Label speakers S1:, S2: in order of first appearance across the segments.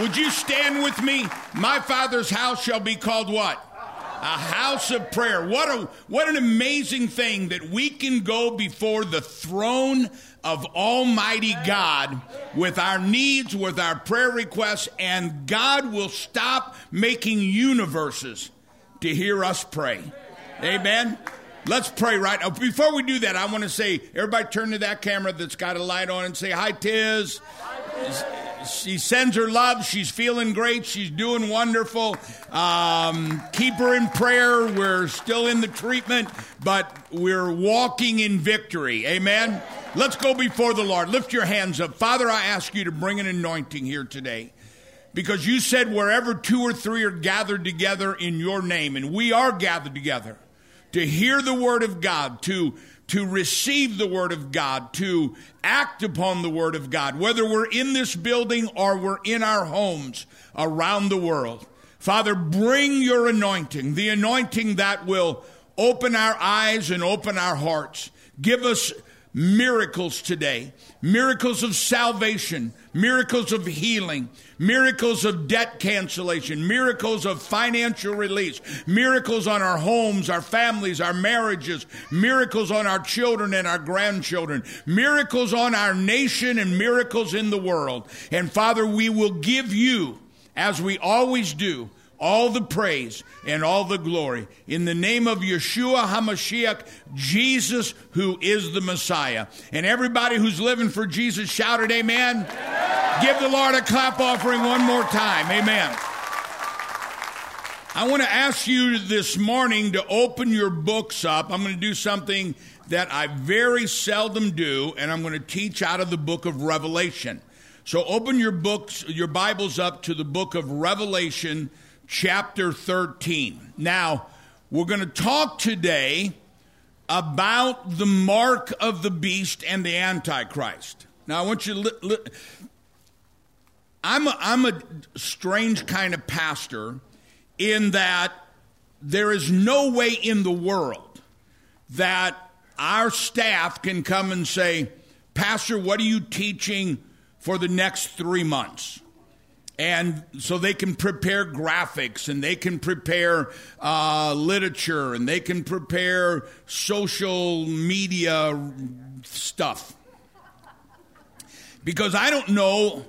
S1: Would you stand with me? My Father's house shall be called what? A house of prayer. What a what an amazing thing that we can go before the throne of Almighty God with our needs, with our prayer requests, and God will stop making universes to hear us pray. Amen. Let's pray right now. Before we do that, I want to say, everybody turn to that camera that's got a light on and say, Hi, Tiz. She sends her love. She's feeling great. She's doing wonderful. Um, keep her in prayer. We're still in the treatment, but we're walking in victory. Amen. Let's go before the Lord. Lift your hands up. Father, I ask you to bring an anointing here today because you said wherever two or three are gathered together in your name, and we are gathered together to hear the word of God, to to receive the Word of God, to act upon the Word of God, whether we're in this building or we're in our homes around the world. Father, bring your anointing, the anointing that will open our eyes and open our hearts. Give us miracles today miracles of salvation, miracles of healing, miracles of debt cancellation, miracles of financial release, miracles on our homes, our families, our marriages, miracles on our children and our grandchildren, miracles on our nation, and miracles in the world. And Father, we will give you, as we always do, all the praise and all the glory. In the name of Yeshua HaMashiach, Jesus, who is the Messiah. And everybody who's living for Jesus shouted, Amen. amen. Give the Lord a clap offering one more time. Amen. I want to ask you this morning to open your books up. I'm going to do something that I very seldom do, and I'm going to teach out of the book of Revelation. So open your books, your Bibles up to the book of Revelation chapter 13. Now, we're going to talk today about the mark of the beast and the Antichrist. Now, I want you to. Li- li- I'm, a, I'm a strange kind of pastor in that there is no way in the world that our staff can come and say, Pastor, what are you teaching for the next three months? And so they can prepare graphics and they can prepare uh, literature and they can prepare social media stuff. Because i don't know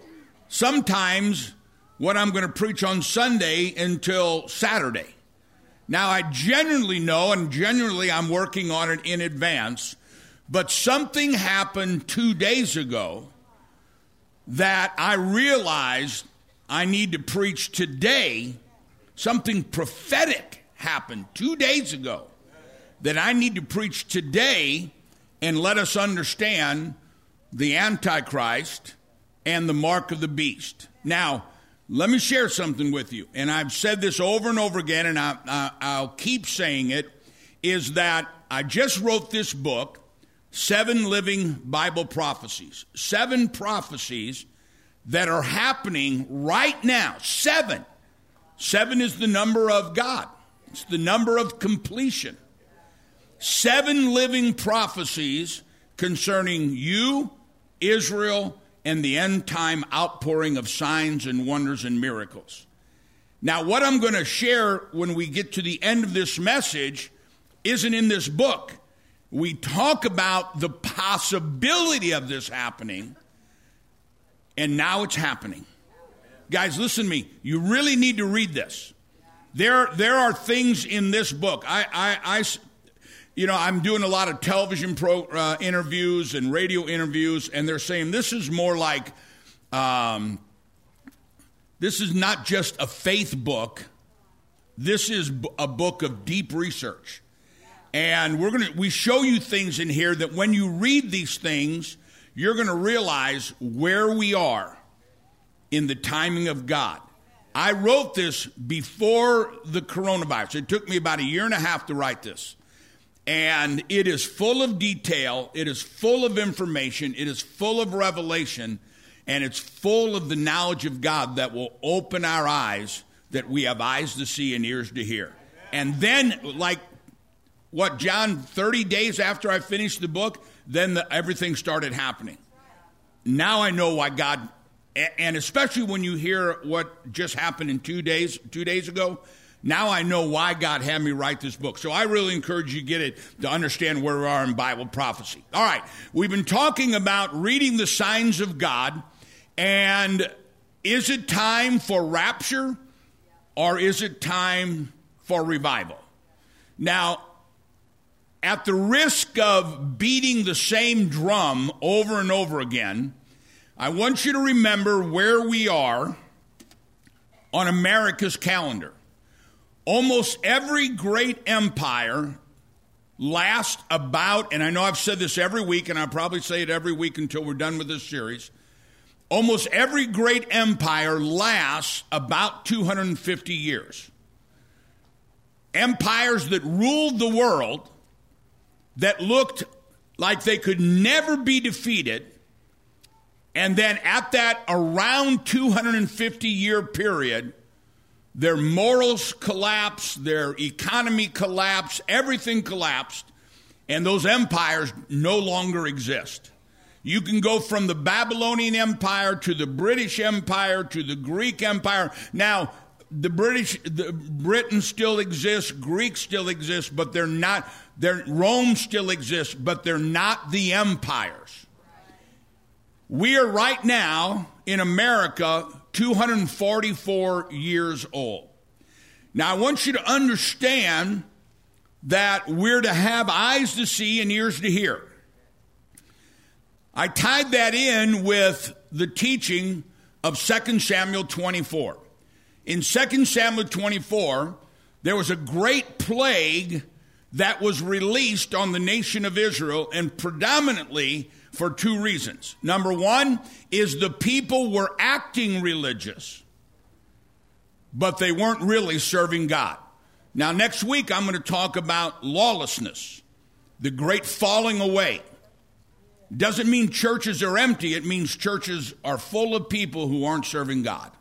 S1: sometimes what i'm going to preach on sunday until saturday. Now i generally know and generally i'm working on it in advance but something happened two days ago that i realized I need to preach today. Something prophetic happened two days ago that I need to preach today and let us understand the Antichrist and the mark of the beast. Now, let me share something with you, and I've said this over and over again, and I, will keep saying it is that I just wrote this book, Seven Living Bible Prophecies. Seven prophecies that are happening right now. Seven. Seven is the number of God, it's the number of completion. Seven living prophecies concerning you, Israel, and the end time outpouring of signs and wonders and miracles. Now, what I'm going to share when we get to the end of this message isn't in this book. We talk about the possibility of this happening and now it's happening. Guys, listen to me. You really need to read this. There, there are things in this book. I, I, I you know, I'm doing a lot of television pro, uh, interviews and radio interviews, and they're saying this is more like, um, this is not just a faith book. This is a book of deep research, and we're gonna we show you things in here that when you read these things, you're going to realize where we are in the timing of God. I wrote this before the coronavirus. It took me about a year and a half to write this. And it is full of detail, it is full of information, it is full of revelation, and it's full of the knowledge of God that will open our eyes that we have eyes to see and ears to hear. And then, like what, John, 30 days after I finished the book, then the, everything started happening. Now I know why God and especially when you hear what just happened in two days, two days ago, now I know why God had me write this book. So I really encourage you to get it to understand where we are in Bible prophecy. All right, we've been talking about reading the signs of God, and is it time for rapture or is it time for revival? Now, at the risk of beating the same drum over and over again, I want you to remember where we are on America's calendar. Almost every great empire lasts about, and I know I've said this every week, and I'll probably say it every week until we're done with this series. Almost every great empire lasts about 250 years. Empires that ruled the world, that looked like they could never be defeated, and then at that around 250 year period, their morals collapsed, their economy collapsed, everything collapsed, and those empires no longer exist. You can go from the Babylonian Empire to the British Empire to the Greek Empire. Now, the British, the Britain still exists, Greek still exists, but they're not. They're, Rome still exists, but they're not the empires. We are right now in America 244 years old. Now, I want you to understand that we're to have eyes to see and ears to hear. I tied that in with the teaching of 2 Samuel 24. In 2 Samuel 24, there was a great plague that was released on the nation of Israel, and predominantly for two reasons. Number one is the people were acting religious, but they weren't really serving God. Now, next week, I'm going to talk about lawlessness, the great falling away. Doesn't mean churches are empty, it means churches are full of people who aren't serving God.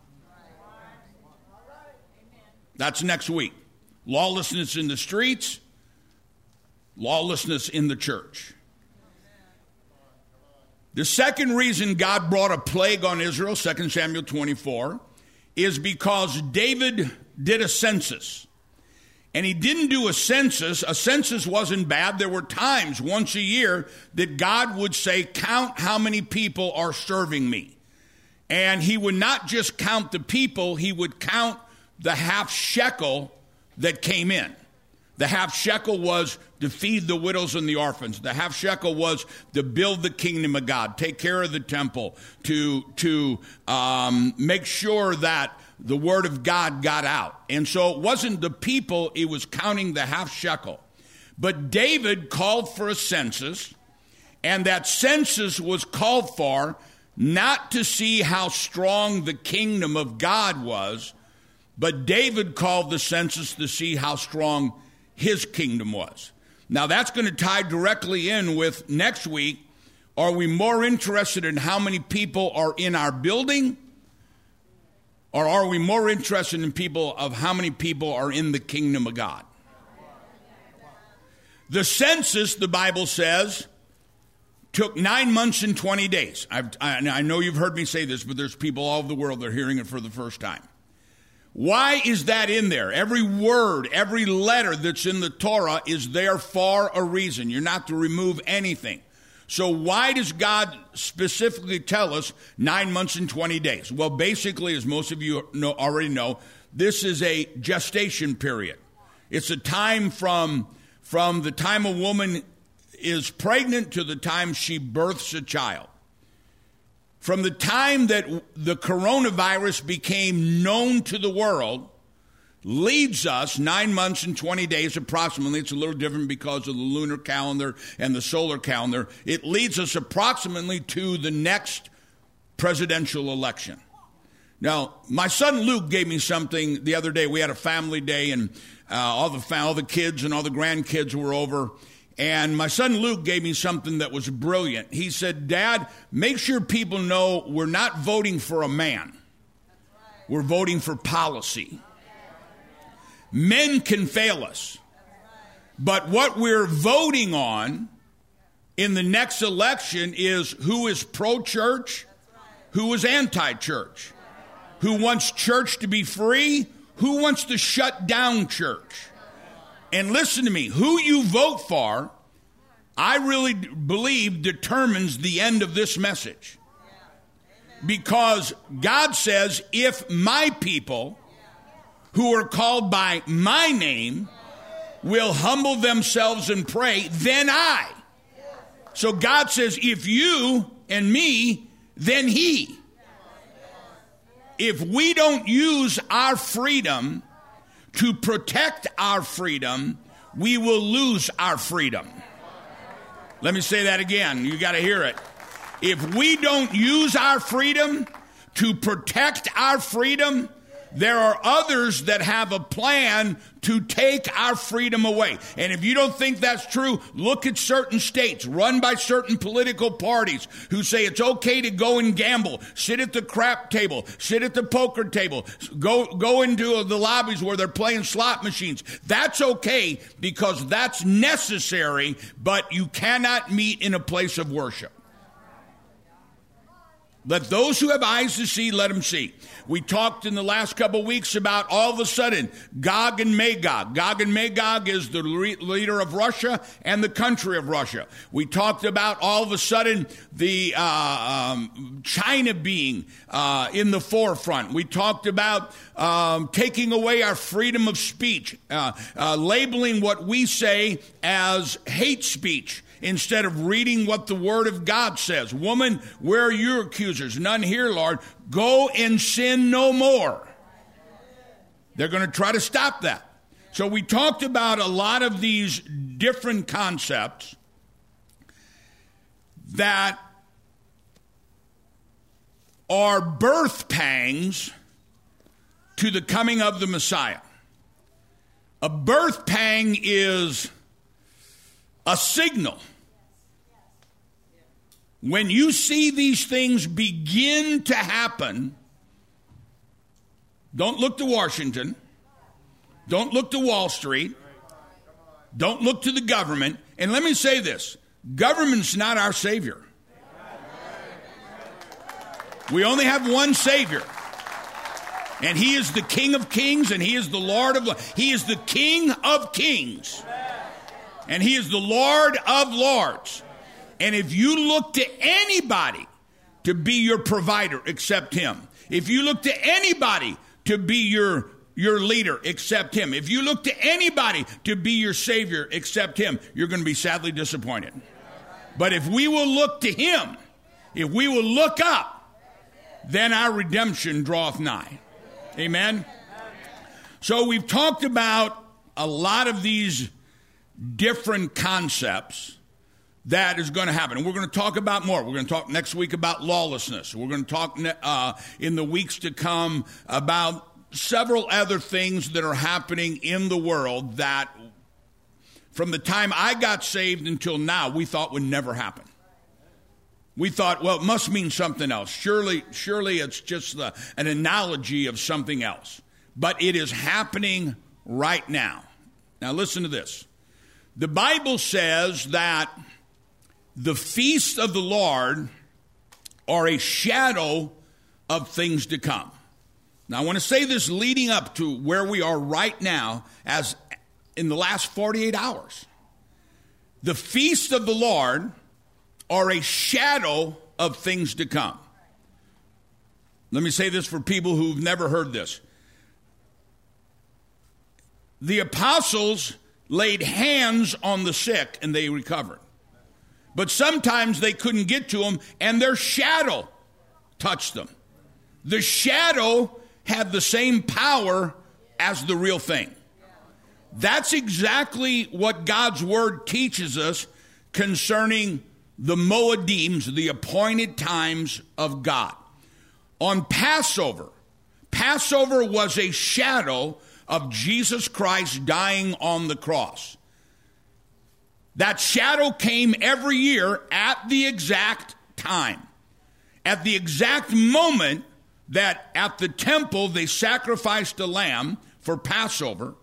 S1: That's next week. Lawlessness in the streets, lawlessness in the church. The second reason God brought a plague on Israel, 2 Samuel 24, is because David did a census. And he didn't do a census. A census wasn't bad. There were times once a year that God would say, Count how many people are serving me. And he would not just count the people, he would count the half shekel that came in. The half shekel was to feed the widows and the orphans. The half shekel was to build the kingdom of God, take care of the temple, to to um, make sure that the word of God got out. And so it wasn't the people; it was counting the half shekel. But David called for a census, and that census was called for not to see how strong the kingdom of God was, but David called the census to see how strong his kingdom was. Now, that's going to tie directly in with next week. Are we more interested in how many people are in our building? Or are we more interested in people of how many people are in the kingdom of God? The census, the Bible says, took nine months and 20 days. I, I know you've heard me say this, but there's people all over the world that are hearing it for the first time. Why is that in there? Every word, every letter that's in the Torah is there for a reason. You're not to remove anything. So, why does God specifically tell us nine months and 20 days? Well, basically, as most of you know, already know, this is a gestation period. It's a time from, from the time a woman is pregnant to the time she births a child. From the time that the coronavirus became known to the world, leads us nine months and 20 days approximately. It's a little different because of the lunar calendar and the solar calendar. It leads us approximately to the next presidential election. Now, my son Luke gave me something the other day. We had a family day, and uh, all the all the kids and all the grandkids were over, and my son Luke gave me something that was brilliant. He said, Dad, make sure people know we're not voting for a man, we're voting for policy. Men can fail us, but what we're voting on in the next election is who is pro church who is anti church? Who wants church to be free? Who wants to shut down church? And listen to me who you vote for, I really believe determines the end of this message. Because God says, if my people who are called by my name will humble themselves and pray, then I. So God says, if you and me, then He. If we don't use our freedom to protect our freedom, we will lose our freedom. Let me say that again. You got to hear it. If we don't use our freedom to protect our freedom, there are others that have a plan to take our freedom away. And if you don't think that's true, look at certain states run by certain political parties who say it's okay to go and gamble, sit at the crap table, sit at the poker table, go, go into the lobbies where they're playing slot machines. That's okay because that's necessary, but you cannot meet in a place of worship. Let those who have eyes to see, let them see. We talked in the last couple weeks about all of a sudden Gog and Magog. Gog and Magog is the leader of Russia and the country of Russia. We talked about all of a sudden the uh, um, China being uh, in the forefront. We talked about um, taking away our freedom of speech, uh, uh labeling what we say as hate speech instead of reading what the Word of God says. Woman, where are your accusers? None here, Lord. Go and sin no more. They're going to try to stop that. So we talked about a lot of these different concepts that are birth pangs to the coming of the Messiah. A birth pang is a signal. When you see these things begin to happen, don't look to Washington. Don't look to Wall Street. Don't look to the government. And let me say this government's not our Savior. We only have one Savior. And He is the King of Kings and He is the Lord of He is the King of Kings and He is the Lord of Lords. And if you look to anybody to be your provider except Him, if you look to anybody to be your your leader except him. If you look to anybody to be your savior except him, you're going to be sadly disappointed. But if we will look to him, if we will look up, then our redemption draweth nigh. Amen. So we've talked about a lot of these different concepts that is going to happen. And we're going to talk about more. We're going to talk next week about lawlessness. We're going to talk uh, in the weeks to come about several other things that are happening in the world that from the time I got saved until now we thought would never happen. We thought, well, it must mean something else. Surely, surely it's just the, an analogy of something else. But it is happening right now. Now listen to this. The Bible says that the feasts of the Lord are a shadow of things to come. Now, I want to say this leading up to where we are right now, as in the last 48 hours. The feasts of the Lord are a shadow of things to come. Let me say this for people who've never heard this. The apostles laid hands on the sick and they recovered. But sometimes they couldn't get to them and their shadow touched them. The shadow had the same power as the real thing. That's exactly what God's word teaches us concerning the Moedims, the appointed times of God. On Passover, Passover was a shadow of Jesus Christ dying on the cross. That shadow came every year at the exact time. At the exact moment that at the temple they sacrificed a lamb for Passover,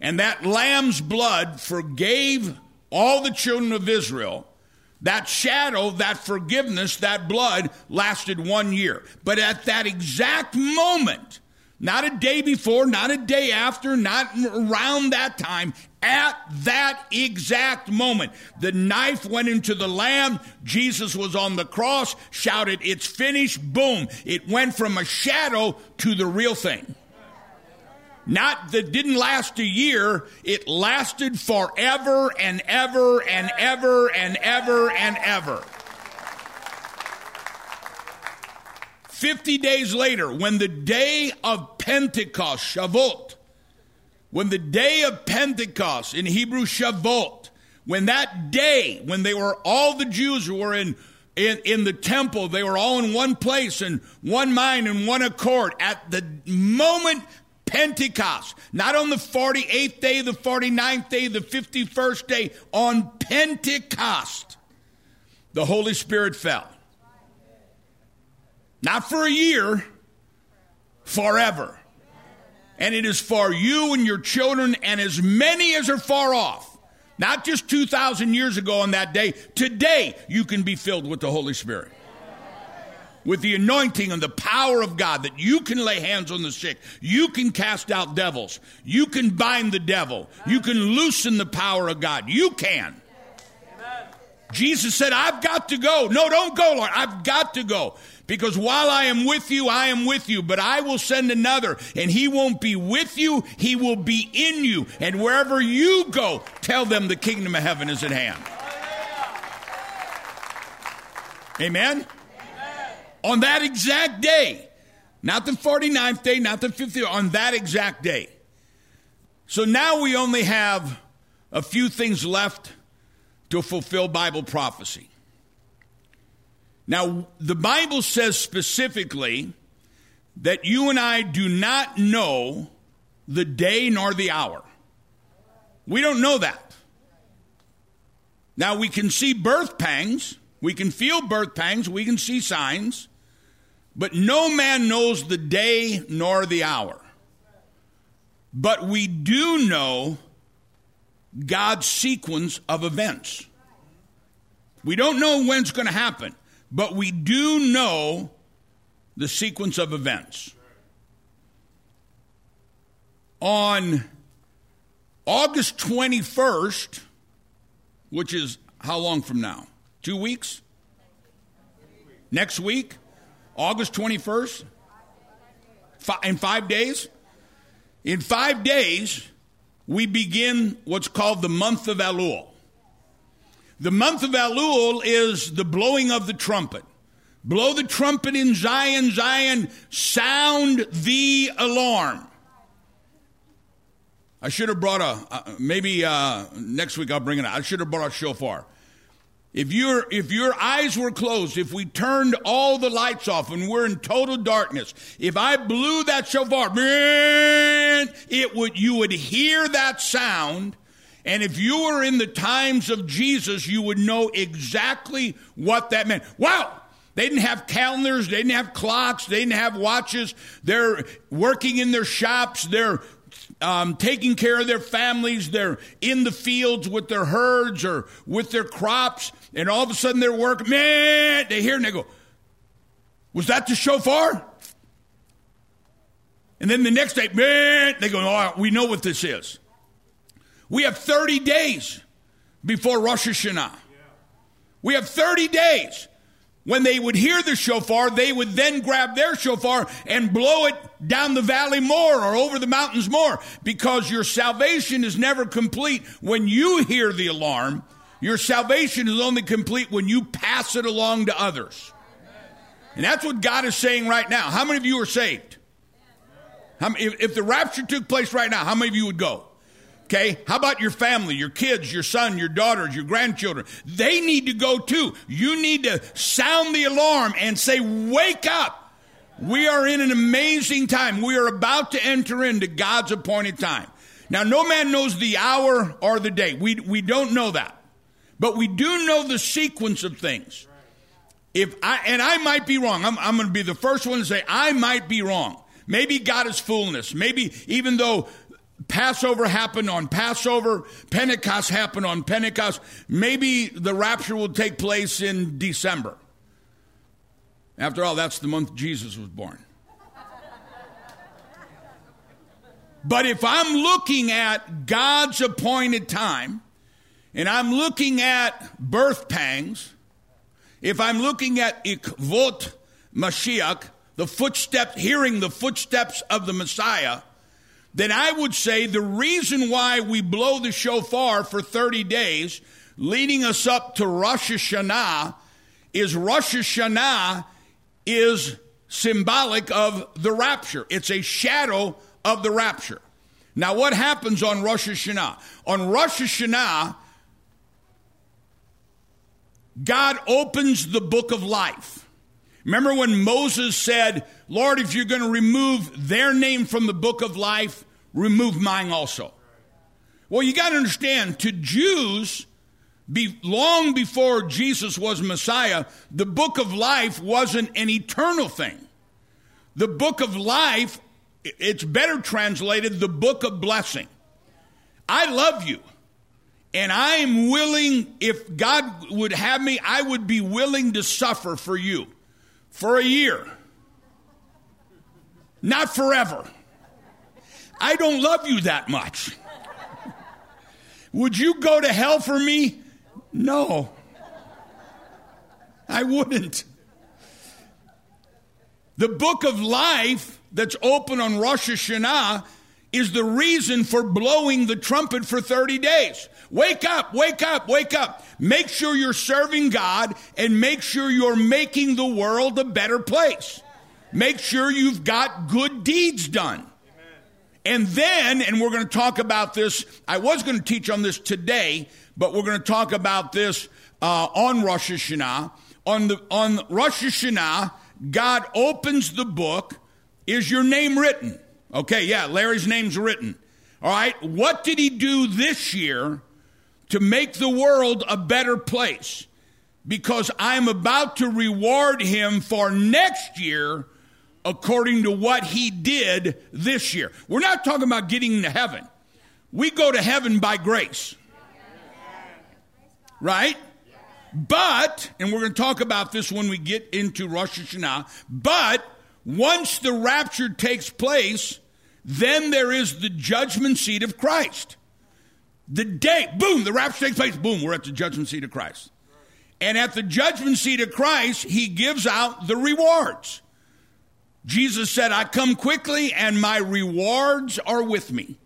S1: and that lamb's blood forgave all the children of Israel That shadow, that forgiveness, that blood lasted one year. But at that exact moment, not a day before, not a day after, not around that time, at that exact moment, the knife went into the lamb. Jesus was on the cross, shouted, It's finished. Boom. It went from a shadow to the real thing. Not that didn't last a year, it lasted forever and ever and ever and ever and ever. 50 days later, when the day of Pentecost, Shavuot, when the day of Pentecost in Hebrew Shavuot, when that day, when they were all the Jews who were in, in, in the temple, they were all in one place and one mind and one accord. At the moment Pentecost, not on the 48th day, the 49th day, the 51st day, on Pentecost, the Holy Spirit fell. Not for a year, forever. And it is for you and your children and as many as are far off. Not just 2,000 years ago on that day. Today, you can be filled with the Holy Spirit with the anointing and the power of God that you can lay hands on the sick. You can cast out devils. You can bind the devil. You can loosen the power of God. You can. Jesus said, I've got to go. No, don't go, Lord. I've got to go. Because while I am with you, I am with you, but I will send another, and he won't be with you, he will be in you. And wherever you go, tell them the kingdom of heaven is at hand. Amen? on that exact day. Not the 49th day, not the 50th, on that exact day. So now we only have a few things left to fulfill Bible prophecy. Now, the Bible says specifically that you and I do not know the day nor the hour. We don't know that. Now, we can see birth pangs, we can feel birth pangs, we can see signs, but no man knows the day nor the hour. But we do know God's sequence of events. We don't know when it's going to happen, but we do know the sequence of events. On August 21st, which is how long from now? Two weeks? Next week? August 21st? in five days? In five days, we begin what's called the month of Elul. The month of Elul is the blowing of the trumpet. Blow the trumpet in Zion, Zion, sound the alarm. I should have brought a, uh, maybe uh, next week I'll bring it out. I should have brought a shofar. If your if your eyes were closed, if we turned all the lights off and we're in total darkness, if I blew that shofar, it would you would hear that sound, and if you were in the times of Jesus, you would know exactly what that meant. Wow! They didn't have calendars, they didn't have clocks, they didn't have watches. They're working in their shops, they're um, taking care of their families. They're in the fields with their herds or with their crops, and all of a sudden they're working. Man, they hear and they go, "Was that the shofar?" And then the next day, man, they go, "Oh, we know what this is." We have 30 days before Rosh Hashanah. We have 30 days when they would hear the shofar, they would then grab their shofar and blow it down the valley more or over the mountains more because your salvation is never complete when you hear the alarm. Your salvation is only complete when you pass it along to others. And that's what God is saying right now. How many of you are saved? If, if the rapture took place right now, how many of you would go? Okay. How about your family, your kids, your son, your daughters, your grandchildren? They need to go too. You need to sound the alarm and say, wake up. We are in an amazing time. We are about to enter into God's appointed time. Now, no man knows the hour or the day. We, we don't know that. But we do know the sequence of things. If I, and I might be wrong. I'm, I'm going to be the first one to say I might be wrong. Maybe God is fooling us. Maybe even though Passover happened on Passover, Pentecost happened on Pentecost. Maybe the rapture will take place in December. After all, that's the month Jesus was born. But if I'm looking at God's appointed time, and I'm looking at birth pangs, if I'm looking at ikvot Mashiach, the footsteps, hearing the footsteps of the Messiah, then I would say the reason why we blow the shofar for 30 days, leading us up to Rosh Hashanah, is Rosh Hashanah is symbolic of the rapture. It's a shadow of the rapture. Now, what happens on Rosh Hashanah? On Rosh Hashanah, God opens the book of life. Remember when Moses said, Lord, if you're going to remove their name from the book of life, remove mine also. Well, you got to understand, to Jews, be, long before Jesus was Messiah, the book of life wasn't an eternal thing. The book of life, it's better translated, the book of blessing. I love you. And I am willing, if God would have me, I would be willing to suffer for you for a year. Not forever. I don't love you that much. Would you go to hell for me? No. I wouldn't. The book of life that's open on Rosh Hashanah is the reason for blowing the trumpet for 30 days. Wake up, wake up, wake up. Make sure you're serving God and make sure you're making the world a better place. Make sure you've got good deeds done. And then, and we're going to talk about this, I was going to teach on this today, but we're going to talk about this uh, on Rosh Hashanah. On, the, on Rosh Hashanah, God opens the book. Is your name written? Okay, yeah, Larry's name's written. All right, what did he do this year to make the world a better place? Because I'm about to reward him for next year according to what he did this year. We're not talking about getting to heaven. We go to heaven by grace. Right? But, and we're going to talk about this when we get into Rosh Hashanah, but once the rapture takes place, then there is the judgment seat of Christ. The day, boom, the rapture takes place, boom, we're at the judgment seat of Christ. And at the judgment seat of Christ, he gives out the rewards. Jesus said, I come quickly and my rewards are with me.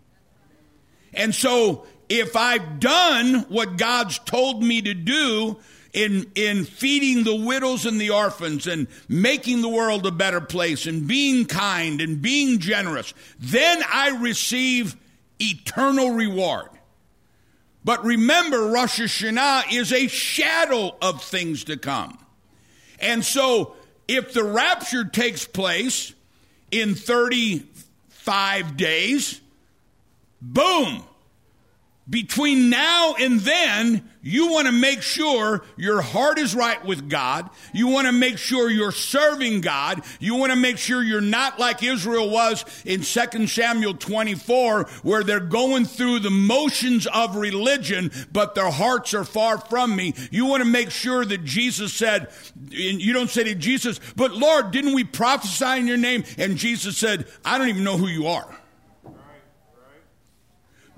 S1: And so if I've done what God's told me to do, in, in feeding the widows and the orphans and making the world a better place and being kind and being generous, then I receive eternal reward. But remember, Rosh Hashanah is a shadow of things to come. And so, if the rapture takes place in 35 days, boom, between now and then, you want to make sure your heart is right with God. You want to make sure you're serving God. You want to make sure you're not like Israel was in 2 Samuel 24, where they're going through the motions of religion, but their hearts are far from me. You want to make sure that Jesus said, and you don't say to Jesus, but Lord, didn't we prophesy in your name? And Jesus said, I don't even know who you are.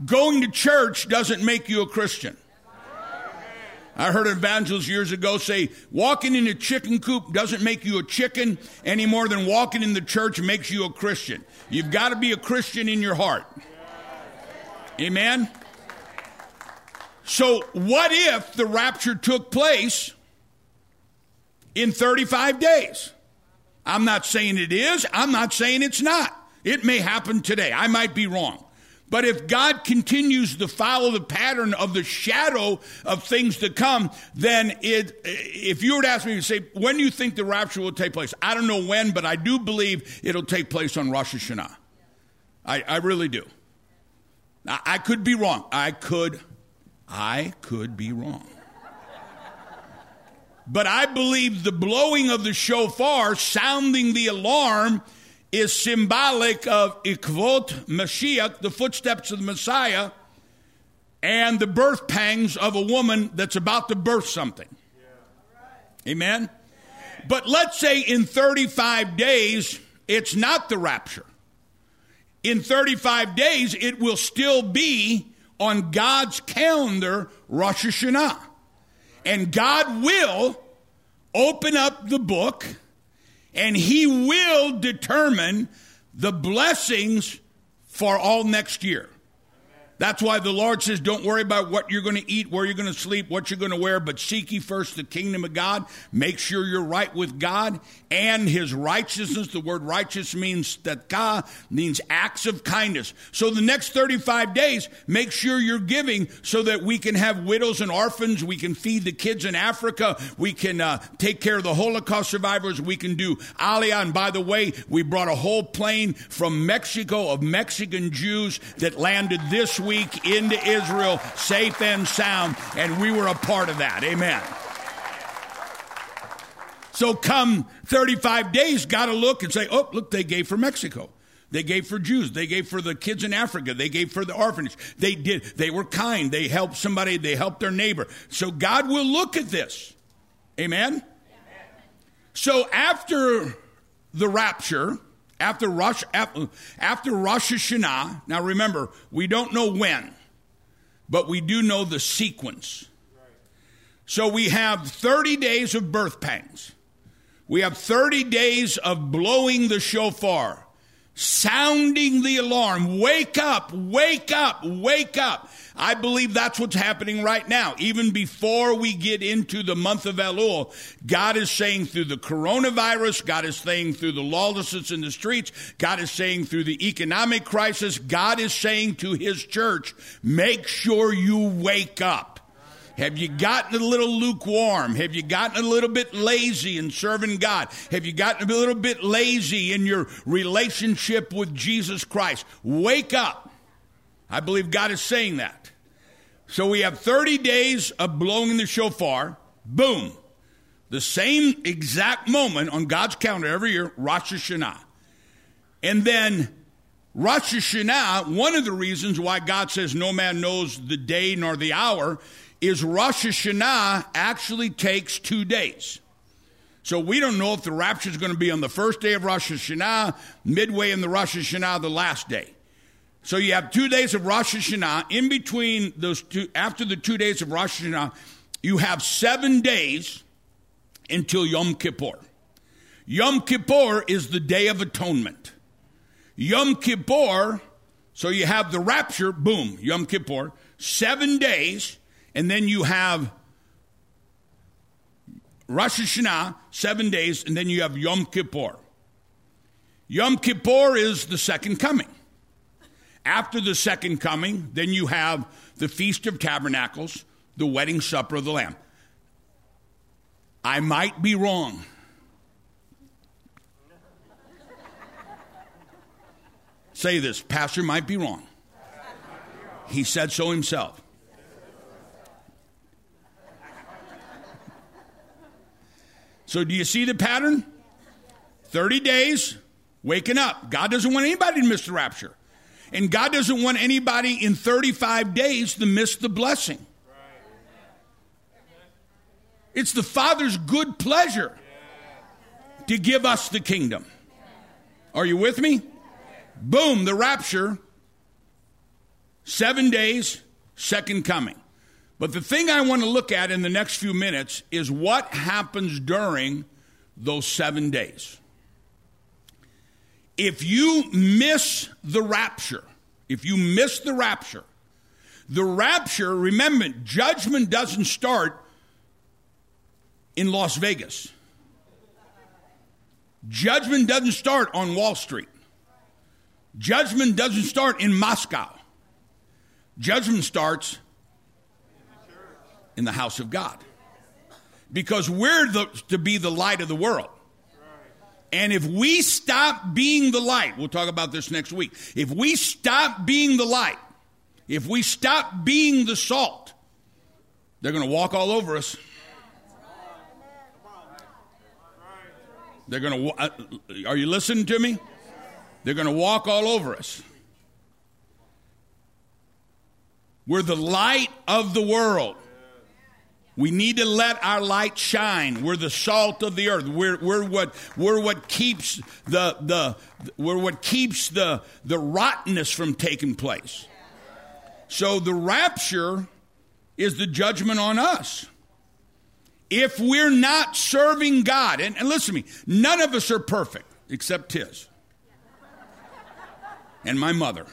S1: Going to church doesn't make you a Christian. I heard an evangelist years ago say, walking in a chicken coop doesn't make you a chicken any more than walking in the church makes you a Christian. You've got to be a Christian in your heart. Amen? So, what if the rapture took place in 35 days? I'm not saying it is, I'm not saying it's not. It may happen today. I might be wrong. But if God continues to follow the pattern of the shadow of things to come, then it, if you were to ask me to say, when do you think the rapture will take place? I don't know when, but I do believe it'll take place on Rosh Hashanah. I, I really do. I, I could be wrong. I could, I could be wrong. But I believe the blowing of the shofar, sounding the alarm, is symbolic of Ikvot Mashiach, the footsteps of the Messiah, and the birth pangs of a woman that's about to birth something. Amen? But let's say in 35 days, it's not the rapture. In 35 days, it will still be on God's calendar, Rosh Hashanah. And God will open up the book and He will determine the blessings for all next year. That's why the Lord says, don't worry about what you're going to eat, where you're going to sleep, what you're going to wear, but seek ye first the kingdom of God. Make sure you're right with God and his righteousness. The word righteous means that God means acts of kindness. So the next 35 days, make sure you're giving so that we can have widows and orphans. We can feed the kids in Africa. We can uh, take care of the Holocaust survivors. We can do Aliyah. And by the way, we brought a whole plane from Mexico of Mexican Jews that landed this week into Israel safe and sound, and we were a part of that. Amen. So, come 35 days, got to look and say, oh, look, they gave for Mexico. They gave for Jews. They gave for the kids in Africa. They gave for the orphanage. They did. They were kind. They helped somebody. They helped their neighbor. So God will look at this. Amen? Amen. So after the rapture, after Rosh, after Rosh Hashanah, now remember, we don't know when, but we do know the sequence. So we have 30 days of birth pangs. We have 30 days of blowing the shofar, sounding the alarm. Wake up, wake up, wake up. I believe that's what's happening right now. Even before we get into the month of Elul, God is saying through the coronavirus, God is saying through the lawlessness in the streets, God is saying through the economic crisis, God is saying to his church, make sure you wake up. Have you gotten a little lukewarm? Have you gotten a little bit lazy in serving God? Have you gotten a little bit lazy in your relationship with Jesus Christ? Wake up. I believe God is saying that. So we have 30 days of blowing the shofar. Boom. The same exact moment on God's calendar every year, Rosh Hashanah. And then Rosh Hashanah, one of the reasons why God says no man knows the day nor the hour is Rosh Hashanah actually takes two days. So we don't know if the rapture is going to be on the first day of Rosh Hashanah, midway in the Rosh Hashanah, the last day. So you have two days of Rosh Hashanah. In between those two, after the two days of Rosh Hashanah, you have seven days until Yom Kippur. Yom Kippur is the Day of Atonement. Yom Kippur, so you have the rapture, boom, Yom Kippur, seven days, and then you have Rosh Hashanah, seven days, and then you have Yom Kippur. Yom Kippur is the second coming. After the second coming, then you have the Feast of Tabernacles, the wedding supper of the Lamb. I might be wrong. Say this Pastor might be wrong. He said so himself. So, do you see the pattern? 30 days, waking up. God doesn't want anybody to miss the rapture. And God doesn't want anybody in 35 days to miss the blessing. It's the Father's good pleasure to give us the kingdom. Are you with me? Boom, the rapture, seven days, second coming. But the thing I want to look at in the next few minutes is what happens during those seven days if you miss the rapture, if you miss the rapture, the rapture, remember, judgment doesn't start in Las Vegas. Judgment doesn't start on Wall Street. Judgment doesn't start in Moscow. Judgment starts in the house of God. Because we're the, to be the light of the world. And if we stop being the light, we'll talk about this next week. If we stop being the light, if we stop being the salt, they're going to walk all over us. They're going to. Uh, are you listening to me? They're going to walk all over us. We're the light of the world. We need to let our light shine. We're the salt of the earth. We're, we're what we're what keeps the the we're what keeps the the rottenness from taking place. So the rapture is the judgment on us. If we're not serving God, and, and listen to me, none of us are perfect except his and my mother.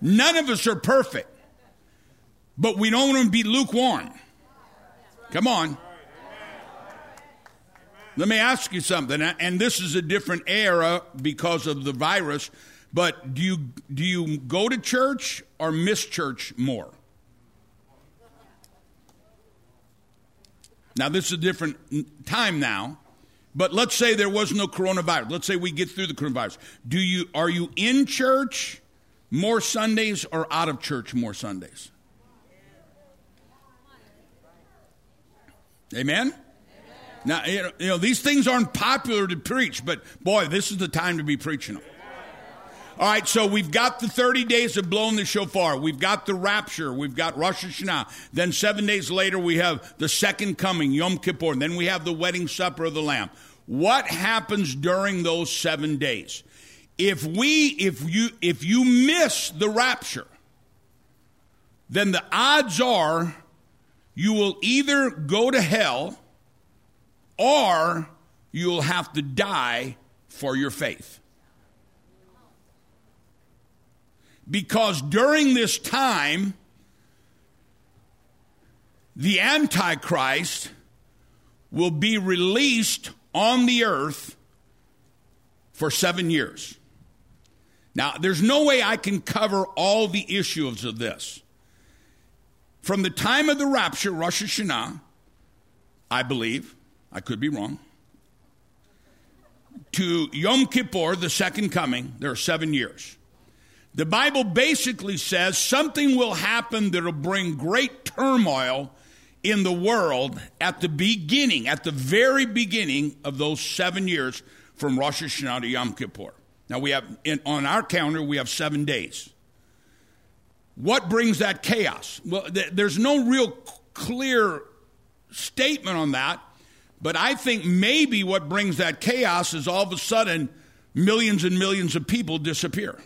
S1: None of us are perfect, but we don't want to be lukewarm. Come on. Let me ask you something, and this is a different era because of the virus, but do you, do you go to church or miss church more? Now, this is a different time now, but let's say there was no coronavirus. Let's say we get through the coronavirus. Do you, are you in church more Sundays or out of church more Sundays? Amen? Now, you know, you know, these things aren't popular to preach, but boy, this is the time to be preaching them. All right, so we've got the 30 days of blowing the shofar. We've got the rapture. We've got Rosh Hashanah. Then seven days later, we have the second coming, Yom Kippur. And then we have the wedding supper of the Lamb. What happens during those seven days? If we, if you, if you miss the rapture, then the odds are you will either go to hell or you'll have to die for your faith. Because during this time, the Antichrist will be released on the earth for seven years. Now, there's no way I can cover all the issues of this. From the time of the rapture, Rosh Hashanah, I believe, I could be wrong, to Yom Kippur, the second coming, there are seven years. The Bible basically says something will happen that will bring great turmoil in the world at the beginning, at the very beginning of those seven years from Rosh Hashanah to Yom Kippur. Now we have in, on our calendar we have seven days. What brings that chaos? Well, th- there's no real clear statement on that, but I think maybe what brings that chaos is all of a sudden millions and millions of people disappear.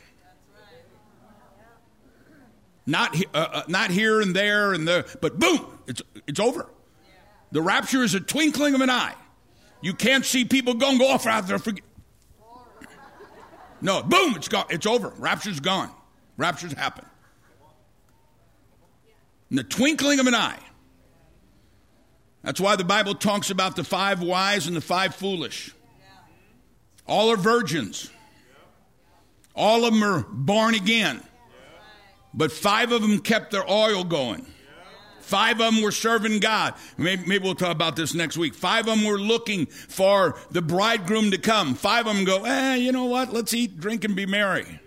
S1: Not, uh, uh, not here and there and there, but boom, it's, it's over. The rapture is a twinkling of an eye. You can't see people going, go off out there. Forget. No, boom, it's gone. It's over. Rapture's gone. Rapture's happened in the twinkling of an eye. That's why the Bible talks about the five wise and the five foolish. All are virgins. All of them are born again. But five of them kept their oil going. Five of them were serving God. Maybe, maybe, we'll talk about this next week. Five of them were looking for the bridegroom to come. Five of them go, eh, you know what? Let's eat, drink, and be merry.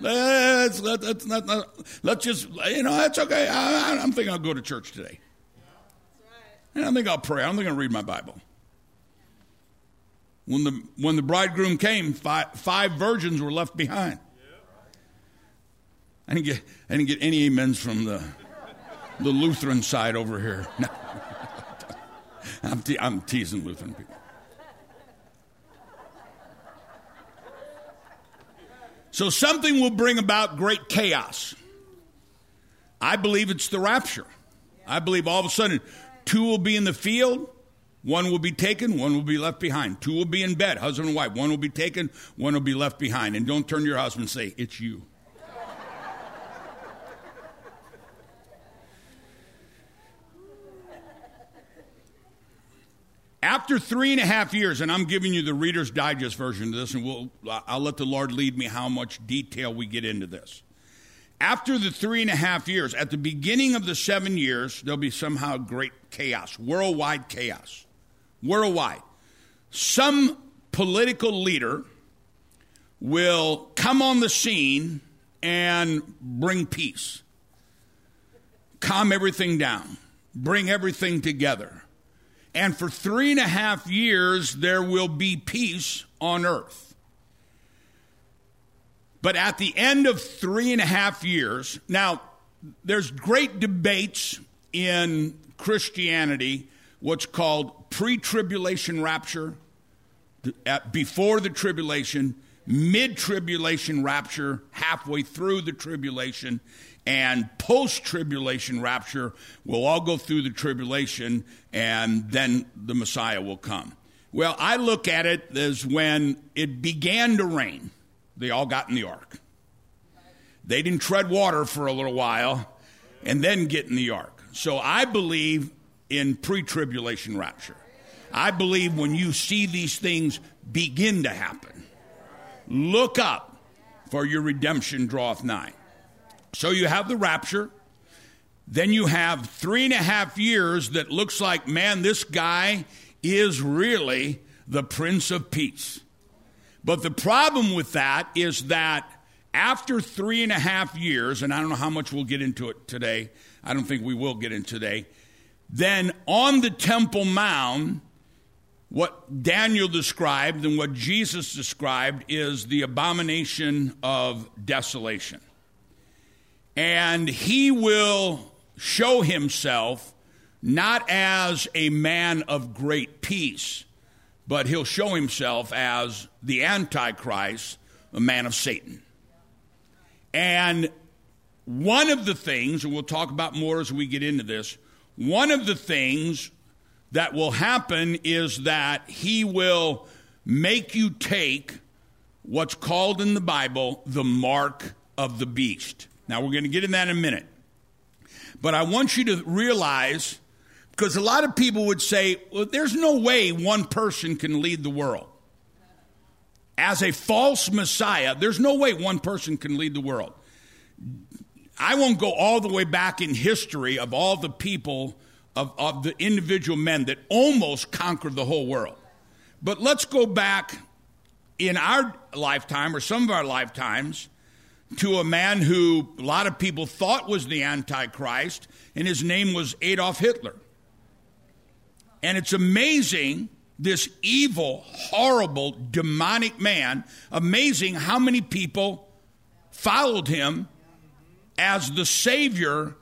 S1: Let's, let, let's, let, let, let's just, you know, that's okay. I, I'm thinking I'll go to church today. And I think I'll pray. I don't think I'll read my Bible. When the, when the bridegroom came, five, five virgins were left behind. I didn't get, I didn't get any amens from the, the Lutheran side over here. No. I'm, te- I'm teasing Lutheran people. So something will bring about great chaos. I believe it's the rapture. I believe all of a sudden two will be in the field, one will be taken, one will be left behind. Two will be in bed, husband and wife. One will be taken, one will be left behind. And don't turn to your husband and say, It's you. After three and a half years, and I'm giving you the Reader's Digest version of this, and we'll, I'll let the Lord lead me how much detail we get into this. After the three and a half years, at the beginning of the seven years, there'll be somehow great chaos, worldwide chaos. Worldwide. Some political leader will come on the scene and bring peace, calm everything down, bring everything together and for three and a half years there will be peace on earth. But at the end of three and a half years, now there's great debates in Christianity, what's called pre tribulation rapture, uh, before the tribulation, mid tribulation rapture, halfway through the tribulation, and post tribulation rapture. We'll all go through the tribulation, and then the Messiah will come. Well, I look at it as when it began to rain, they all got in the ark. They didn't tread water for a little while and then get in the ark. So I believe in pre tribulation rapture. I believe when you see these things begin to happen, look up, for your redemption draweth nigh. So you have the rapture. Then you have three and a half years that looks like, man, this guy is really the Prince of Peace. But the problem with that is that after three and a half years, and I don't know how much we'll get into it today, I don't think we will get into today, then on the Temple Mount, what Daniel described and what Jesus described is the abomination of desolation. And he will show himself not as a man of great peace, but he'll show himself as the Antichrist, a man of Satan. And one of the things, and we'll talk about more as we get into this, one of the things that will happen is that he will make you take what's called in the Bible the mark of the beast. Now, we're going to get in that in a minute. But I want you to realize, because a lot of people would say, well, there's no way one person can lead the world. As a false Messiah, there's no way one person can lead the world. I won't go all the way back in history of all the people, of, of the individual men that almost conquered the whole world. But let's go back in our lifetime or some of our lifetimes to a man who a lot of people thought was the Antichrist, and his name was Adolf Hitler. And it's amazing, this evil, horrible, demonic man, amazing how many people followed him as the Savior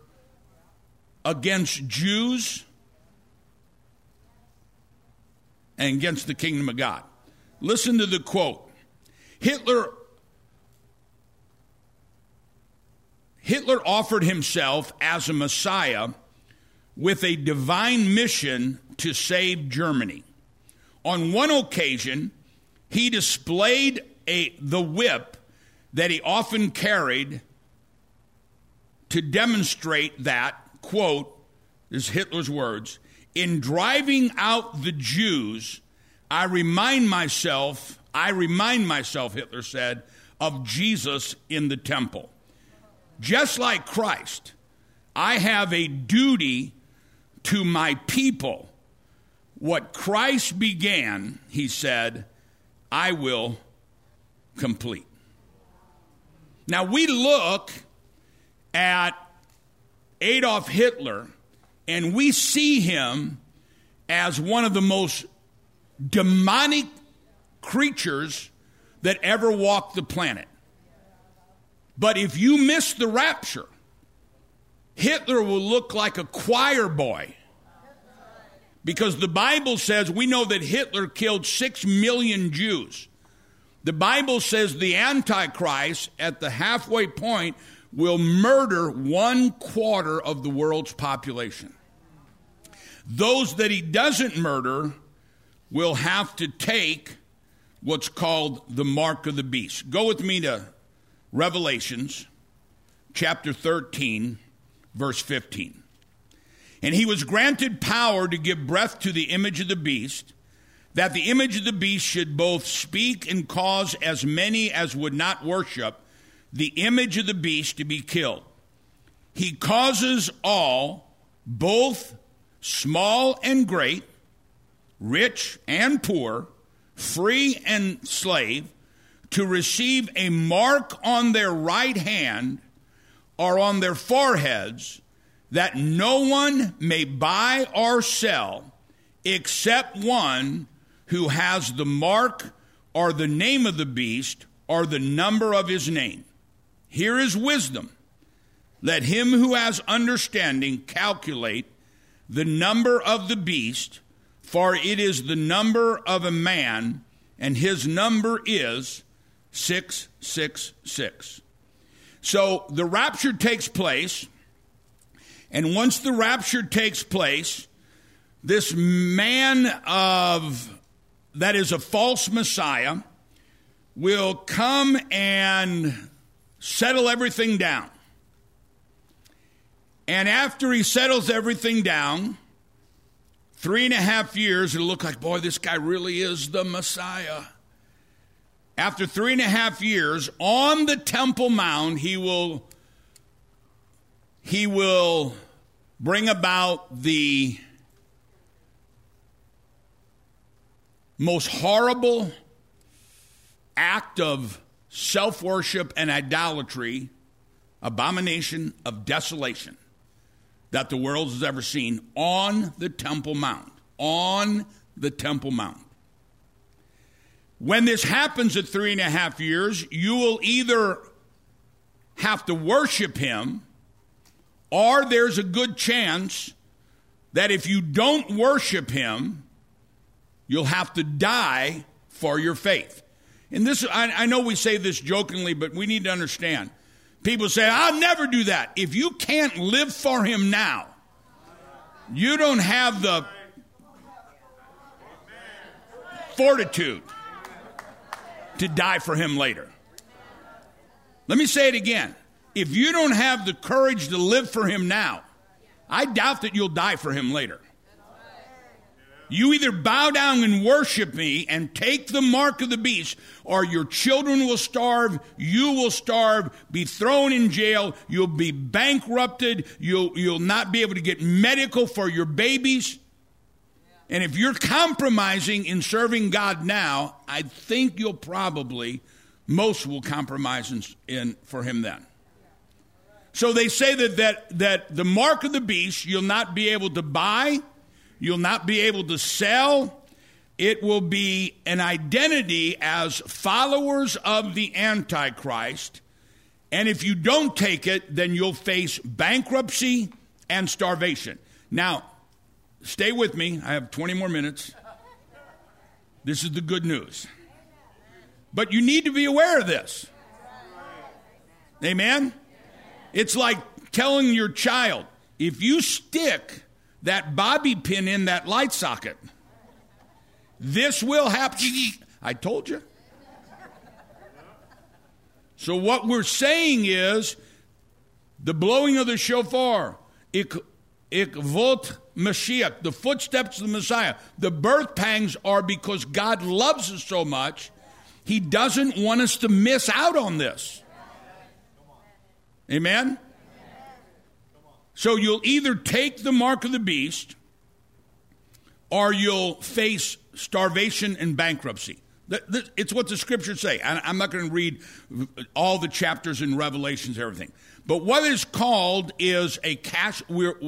S1: against Jews and against the kingdom of God. Listen to the quote Hitler. Hitler offered himself as a Messiah with a divine mission to save Germany. On one occasion, he displayed a, the whip that he often carried to demonstrate that, quote, is Hitler's words, in driving out the Jews, I remind myself, I remind myself, Hitler said, of Jesus in the temple. Just like Christ, I have a duty to my people. What Christ began, he said, I will complete. Now we look at Adolf Hitler and we see him as one of the most demonic creatures that ever walked the planet. But if you miss the rapture, Hitler will look like a choir boy. Because the Bible says we know that Hitler killed six million Jews. The Bible says the Antichrist at the halfway point will murder one quarter of the world's population. Those that he doesn't murder will have to take what's called the mark of the beast. Go with me to Revelations chapter 13, verse 15. And he was granted power to give breath to the image of the beast, that the image of the beast should both speak and cause as many as would not worship the image of the beast to be killed. He causes all, both small and great, rich and poor, free and slave, to receive a mark on their right hand or on their foreheads, that no one may buy or sell except one who has the mark or the name of the beast or the number of his name. Here is wisdom. Let him who has understanding calculate the number of the beast, for it is the number of a man, and his number is 666. So the rapture takes place, and once the rapture takes place, this man of that is a false Messiah will come and settle everything down. And after he settles everything down, three and a half years, it'll look like, boy, this guy really is the Messiah. After three and a half years, on the Temple Mount, he will he will bring about the most horrible act of self worship and idolatry, abomination of desolation that the world has ever seen on the Temple Mount. On the Temple Mount. When this happens at three and a half years, you will either have to worship him, or there's a good chance that if you don't worship him, you'll have to die for your faith. And this, I, I, know we say this jokingly, but we need to understand. People say, I'll never do that. If you can't live for him now, you don't have the fortitude to die for him later. Let me say it again. If you don't have the courage to live for him now, I doubt that you'll die for him later. You either bow down and worship me and take the mark of the beast, or your children will starve, you will starve, be thrown in jail, you'll be bankrupted, you'll, you'll not be able to get medical for your babies. And if you're compromising in serving God now, I think you'll probably, most will compromise in, in for Him then. So they say that, that, that the mark of the beast you'll not be able to buy You'll not be able to sell. It will be an identity as followers of the Antichrist. And if you don't take it, then you'll face bankruptcy and starvation. Now, stay with me. I have 20 more minutes. This is the good news. But you need to be aware of this. Amen? It's like telling your child if you stick that bobby pin in that light socket. This will happen. I told you. So, what we're saying is the blowing of the shofar, Mashiach, the footsteps of the Messiah, the birth pangs are because God loves us so much, He doesn't want us to miss out on this. Amen? So you'll either take the mark of the beast or you'll face starvation and bankruptcy. It's what the scriptures say. I'm not going to read all the chapters in Revelations, everything. But what is called is a cash,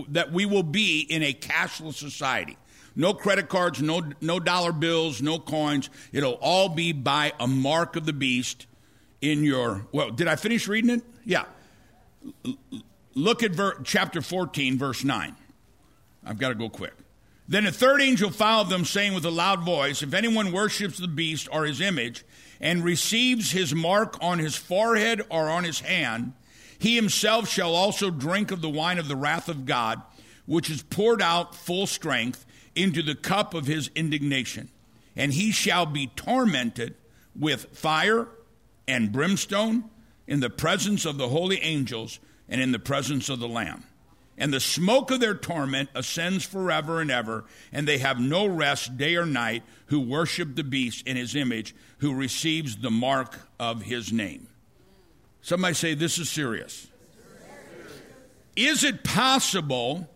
S1: that we will be in a cashless society. No credit cards, no, no dollar bills, no coins. It'll all be by a mark of the beast in your. Well, did I finish reading it? Yeah. Look at ver- chapter 14, verse 9. I've got to go quick. Then a third angel followed them, saying with a loud voice, If anyone worships the beast or his image, and receives his mark on his forehead or on his hand, he himself shall also drink of the wine of the wrath of God, which is poured out full strength into the cup of his indignation. And he shall be tormented with fire and brimstone in the presence of the holy angels and in the presence of the Lamb. And the smoke of their torment ascends forever and ever, and they have no rest day or night who worship the beast in his image, who receives the mark of his name. Somebody say, This is serious. Is it possible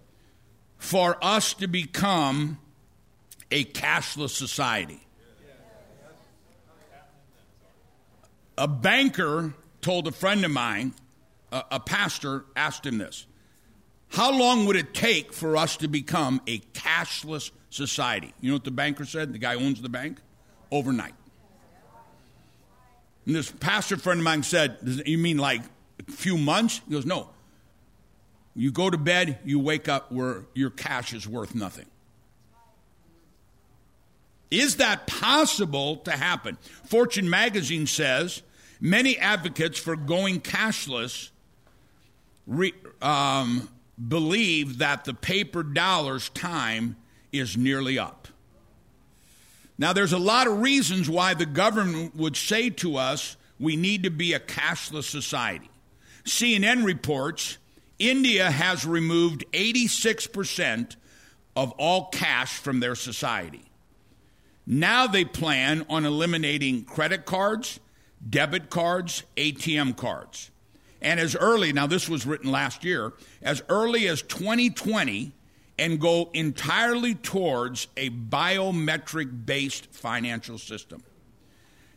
S1: for us to become a cashless society? A banker told a friend of mine a, a pastor asked him this How long would it take for us to become a cashless society? You know what the banker said? The guy owns the bank? Overnight. And this pastor friend of mine said, You mean like a few months? He goes, No. You go to bed, you wake up where your cash is worth nothing. Is that possible to happen? Fortune magazine says many advocates for going cashless re, um, believe that the paper dollar's time is nearly up. Now, there's a lot of reasons why the government would say to us we need to be a cashless society. CNN reports India has removed 86% of all cash from their society. Now they plan on eliminating credit cards, debit cards, ATM cards. And as early, now this was written last year, as early as 2020, and go entirely towards a biometric based financial system.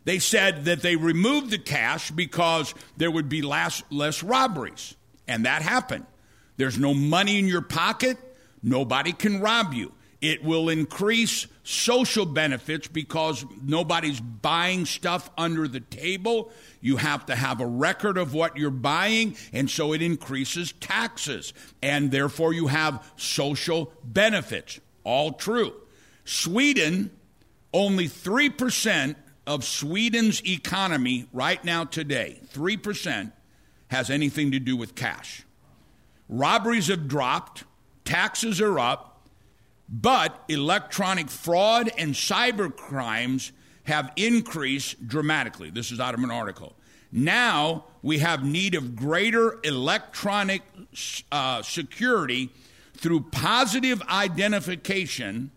S1: They said that they removed the cash because there would be less, less robberies. And that happened. There's no money in your pocket, nobody can rob you. It will increase social benefits because nobody's buying stuff under the table. You have to have a record of what you're buying, and so it increases taxes. And therefore, you have social benefits. All true. Sweden, only 3% of Sweden's economy right now today, 3%, has anything to do with cash. Robberies have dropped, taxes are up, but electronic fraud and cyber crimes have increased dramatically. This is out of an article. Now we have need of greater electronic uh, security through positive identification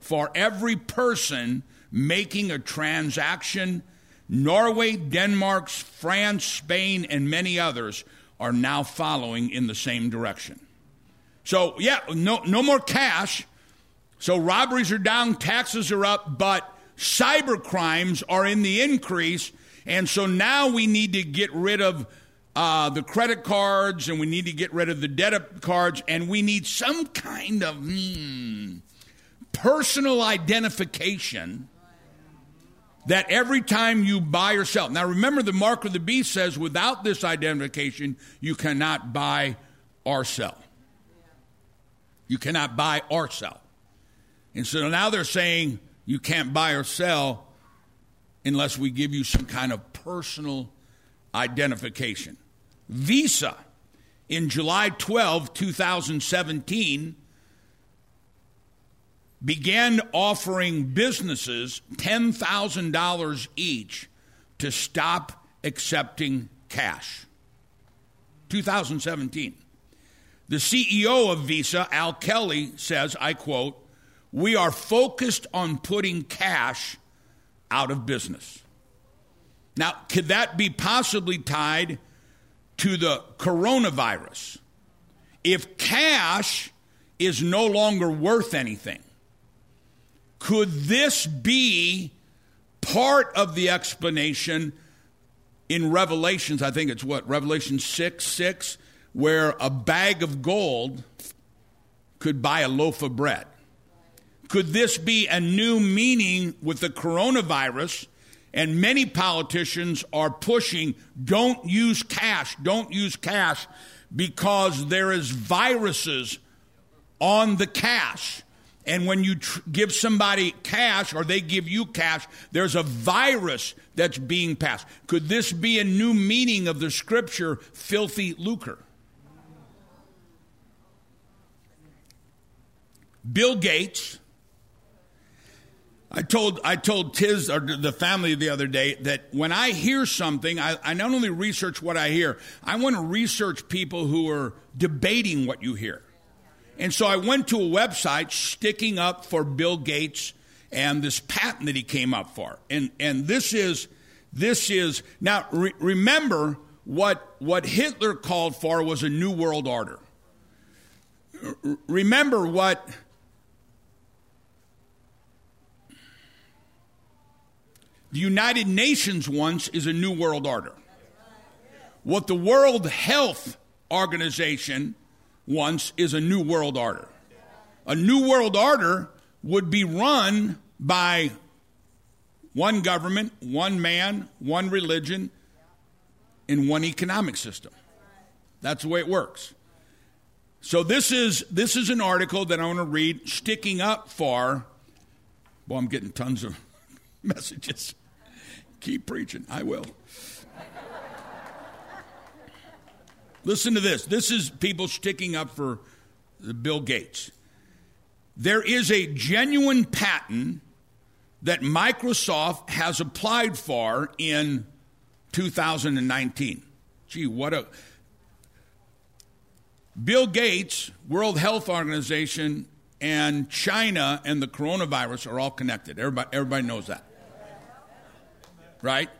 S1: for every person making a transaction. Norway, Denmark, France, Spain, and many others are now following in the same direction. So, yeah, no, no more cash so robberies are down, taxes are up, but cyber crimes are in the increase. And so now we need to get rid of uh, the credit cards and we need to get rid of the debit cards and we need some kind of hmm, personal identification that every time you buy or sell. Now remember, the mark of the beast says without this identification, you cannot buy or sell. You cannot buy or sell. And so now they're saying you can't buy or sell unless we give you some kind of personal identification. Visa, in July 12, 2017, began offering businesses $10,000 each to stop accepting cash. 2017. The CEO of Visa, Al Kelly, says, I quote, we are focused on putting cash out of business. Now, could that be possibly tied to the coronavirus? If cash is no longer worth anything, could this be part of the explanation in Revelations? I think it's what, Revelation 6 6, where a bag of gold could buy a loaf of bread. Could this be a new meaning with the coronavirus? And many politicians are pushing don't use cash, don't use cash because there is viruses on the cash. And when you tr- give somebody cash or they give you cash, there's a virus that's being passed. Could this be a new meaning of the scripture, filthy lucre? Bill Gates I told I told Tiz or the family the other day that when I hear something, I, I not only research what I hear, I want to research people who are debating what you hear. And so I went to a website sticking up for Bill Gates and this patent that he came up for. And and this is this is now re, remember what what Hitler called for was a new world order. R- remember what The United Nations wants is a new world order. What the World Health Organization wants is a new world order. A new world order would be run by one government, one man, one religion, and one economic system. That's the way it works. So this is this is an article that I want to read, sticking up for. Well, I'm getting tons of messages. Keep preaching. I will. Listen to this. This is people sticking up for Bill Gates. There is a genuine patent that Microsoft has applied for in 2019. Gee, what a. Bill Gates, World Health Organization, and China and the coronavirus are all connected. Everybody, everybody knows that. Right?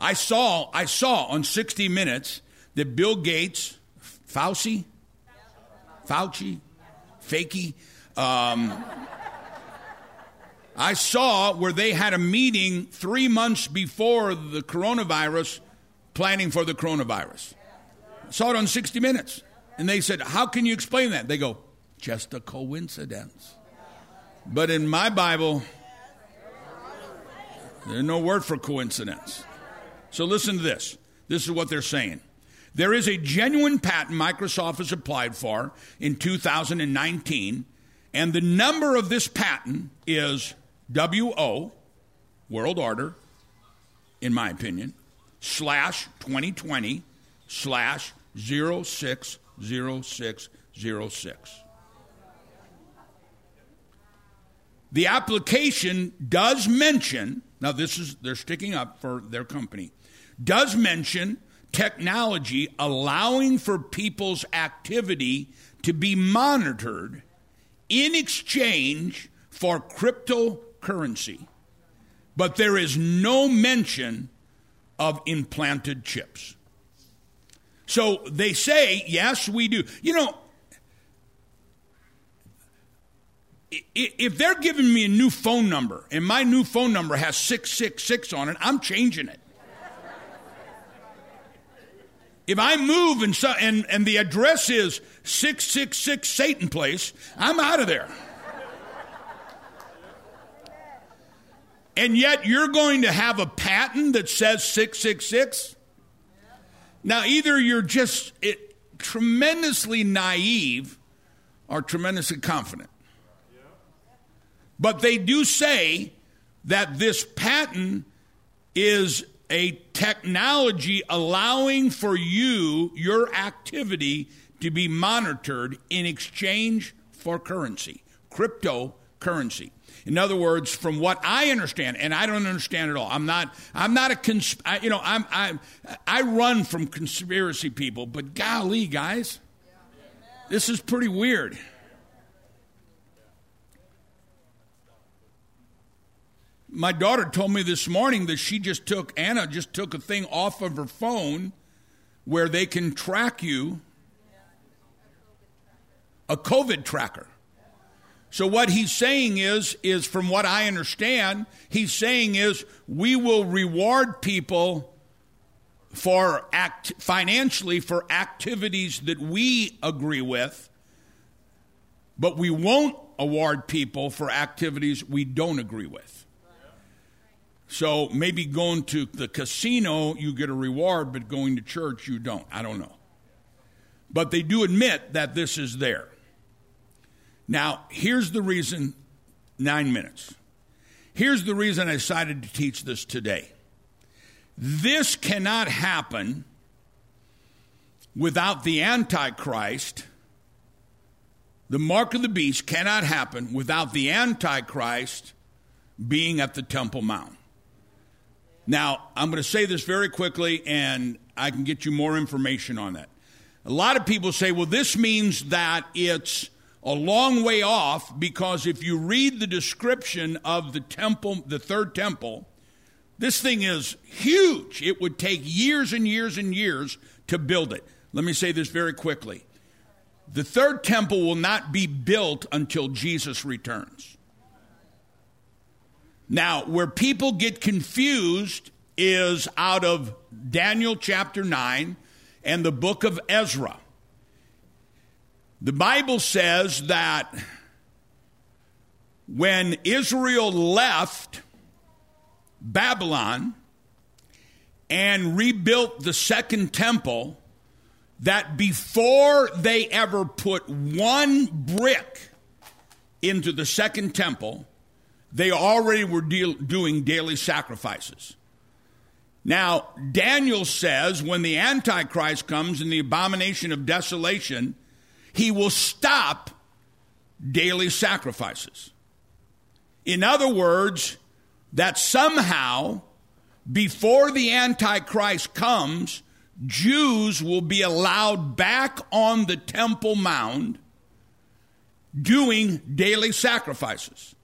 S1: I saw, I saw on 60 Minutes that Bill Gates, Fauci, Fauci, Fakey, um, I saw where they had a meeting three months before the coronavirus, planning for the coronavirus. I saw it on 60 Minutes. And they said, How can you explain that? They go, Just a coincidence. But in my Bible, there's no word for coincidence. So listen to this. This is what they're saying. There is a genuine patent Microsoft has applied for in 2019, and the number of this patent is WO, World Order, in my opinion, slash 2020 slash 060606. The application does mention, now this is, they're sticking up for their company, does mention technology allowing for people's activity to be monitored in exchange for cryptocurrency. but there is no mention of implanted chips. So they say, yes, we do. You know, if they're giving me a new phone number and my new phone number has 666 on it, I'm changing it. If I move and, so, and, and the address is 666 Satan Place, I'm out of there. and yet you're going to have a patent that says 666? Now, either you're just it, tremendously naive or tremendously confident. But they do say that this patent is a technology allowing for you, your activity, to be monitored in exchange for currency, cryptocurrency. In other words, from what I understand, and I don't understand at all. I'm not. I'm not a. Cons- I, you know. I'm. I. I run from conspiracy people. But golly, guys, this is pretty weird. My daughter told me this morning that she just took Anna just took a thing off of her phone where they can track you. A COVID tracker. So what he's saying is is from what I understand, he's saying is we will reward people for act financially for activities that we agree with, but we won't award people for activities we don't agree with. So maybe going to the casino you get a reward, but going to church you don't. I don't know. But they do admit that this is there. Now, here's the reason nine minutes. Here's the reason I decided to teach this today. This cannot happen without the Antichrist. The mark of the beast cannot happen without the Antichrist being at the Temple Mount. Now, I'm going to say this very quickly, and I can get you more information on that. A lot of people say, well, this means that it's a long way off because if you read the description of the temple, the third temple, this thing is huge. It would take years and years and years to build it. Let me say this very quickly. The third temple will not be built until Jesus returns. Now, where people get confused is out of Daniel chapter 9 and the book of Ezra. The Bible says that when Israel left Babylon and rebuilt the second temple, that before they ever put one brick into the second temple, they already were deal- doing daily sacrifices. Now, Daniel says when the Antichrist comes in the abomination of desolation, he will stop daily sacrifices. In other words, that somehow, before the Antichrist comes, Jews will be allowed back on the Temple Mount doing daily sacrifices.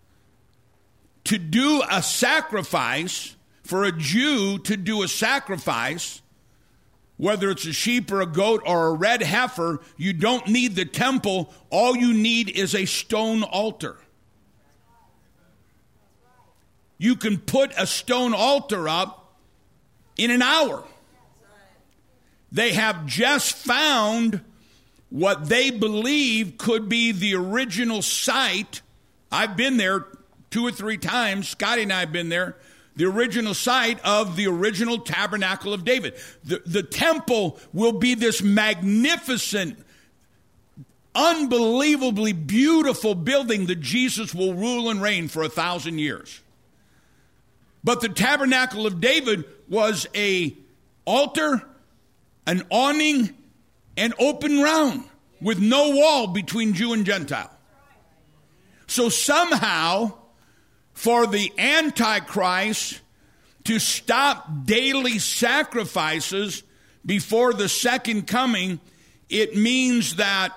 S1: To do a sacrifice, for a Jew to do a sacrifice, whether it's a sheep or a goat or a red heifer, you don't need the temple. All you need is a stone altar. You can put a stone altar up in an hour. They have just found what they believe could be the original site. I've been there two or three times. Scotty and I have been there. The original site of the original tabernacle of David. The, the temple will be this magnificent, unbelievably beautiful building that Jesus will rule and reign for a thousand years. But the tabernacle of David was a altar, an awning, and open round with no wall between Jew and Gentile. So somehow, for the Antichrist to stop daily sacrifices before the second coming, it means that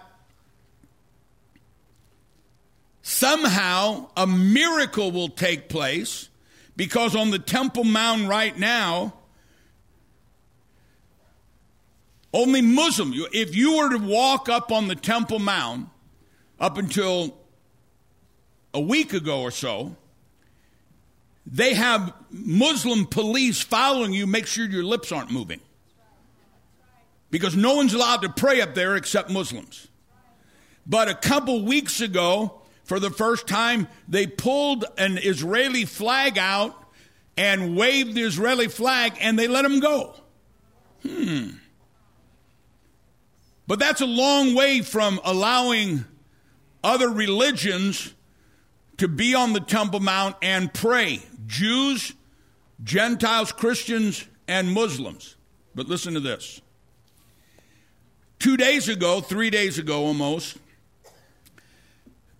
S1: somehow a miracle will take place because on the Temple Mount right now, only Muslim, if you were to walk up on the Temple Mount up until a week ago or so, they have Muslim police following you, make sure your lips aren't moving. Because no one's allowed to pray up there except Muslims. But a couple weeks ago, for the first time, they pulled an Israeli flag out and waved the Israeli flag and they let him go. Hmm. But that's a long way from allowing other religions to be on the Temple Mount and pray. Jews, Gentiles, Christians, and Muslims. But listen to this. Two days ago, three days ago almost,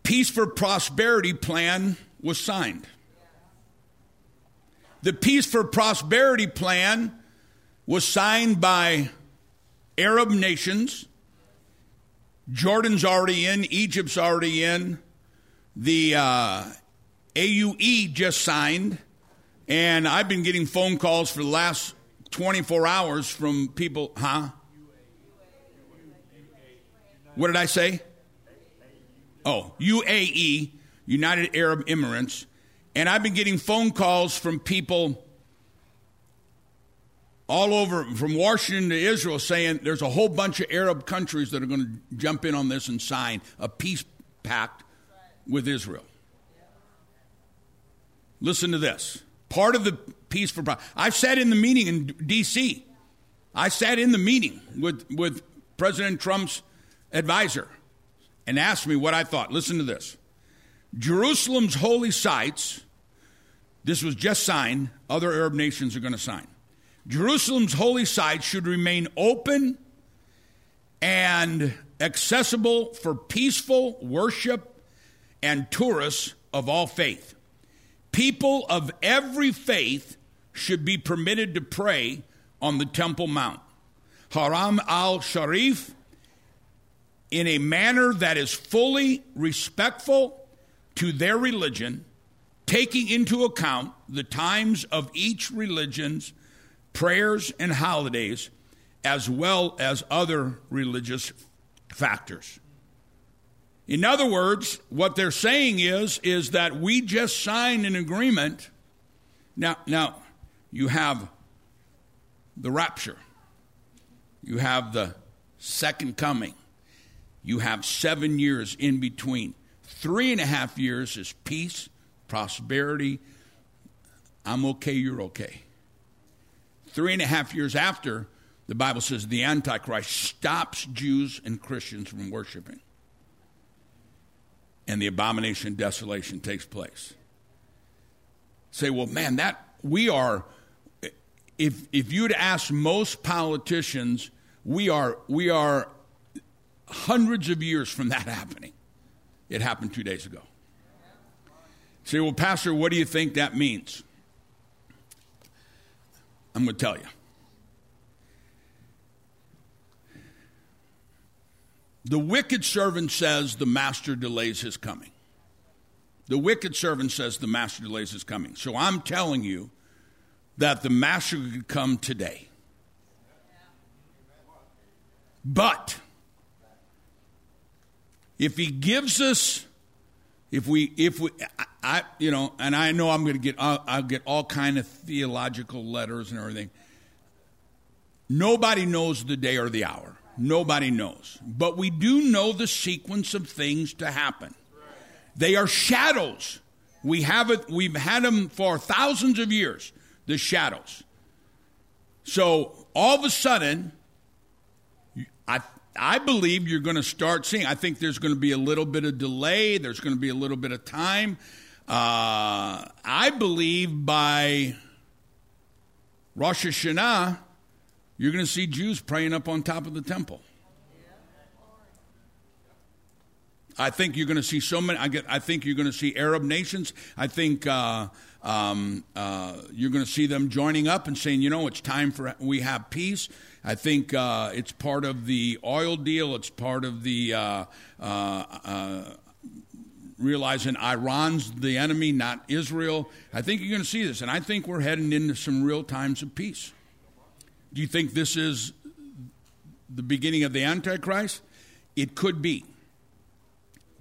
S1: Peace for Prosperity plan was signed. The Peace for Prosperity plan was signed by Arab nations. Jordan's already in, Egypt's already in. The uh, AUE just signed, and I've been getting phone calls for the last 24 hours from people, huh? What did I say? Oh, UAE, United Arab Emirates. And I've been getting phone calls from people all over, from Washington to Israel, saying there's a whole bunch of Arab countries that are going to jump in on this and sign a peace pact with Israel. Listen to this. Part of the peace for I've sat in the meeting in D.C. I sat in the meeting with, with President Trump's advisor and asked me what I thought. Listen to this Jerusalem's holy sites, this was just signed, other Arab nations are going to sign. Jerusalem's holy sites should remain open and accessible for peaceful worship and tourists of all faith. People of every faith should be permitted to pray on the Temple Mount. Haram al Sharif in a manner that is fully respectful to their religion, taking into account the times of each religion's prayers and holidays, as well as other religious factors. In other words, what they're saying is, is that we just signed an agreement. Now, now you have the rapture, you have the second coming, you have seven years in between. Three and a half years is peace, prosperity, I'm okay, you're okay. Three and a half years after, the Bible says the Antichrist stops Jews and Christians from worshiping. And the abomination desolation takes place. Say, well, man, that we are if if you'd ask most politicians, we are we are hundreds of years from that happening. It happened two days ago. Say, well, Pastor, what do you think that means? I'm going to tell you. The wicked servant says the master delays his coming. The wicked servant says the master delays his coming. So I'm telling you that the master could come today. But if he gives us if we if we I, you know and I know I'm going to get I'll, I'll get all kind of theological letters and everything. Nobody knows the day or the hour. Nobody knows. But we do know the sequence of things to happen. They are shadows. We have it we've had them for thousands of years, the shadows. So all of a sudden I I believe you're going to start seeing. I think there's going to be a little bit of delay. There's going to be a little bit of time. Uh, I believe by Rosh Hashanah, you're going to see Jews praying up on top of the temple. I think you're going to see so many. I, get, I think you're going to see Arab nations. I think uh, um, uh, you're going to see them joining up and saying, you know, it's time for we have peace. I think uh, it's part of the oil deal. It's part of the uh, uh, uh, realizing Iran's the enemy, not Israel. I think you're going to see this, and I think we're heading into some real times of peace. Do you think this is the beginning of the Antichrist? It could be.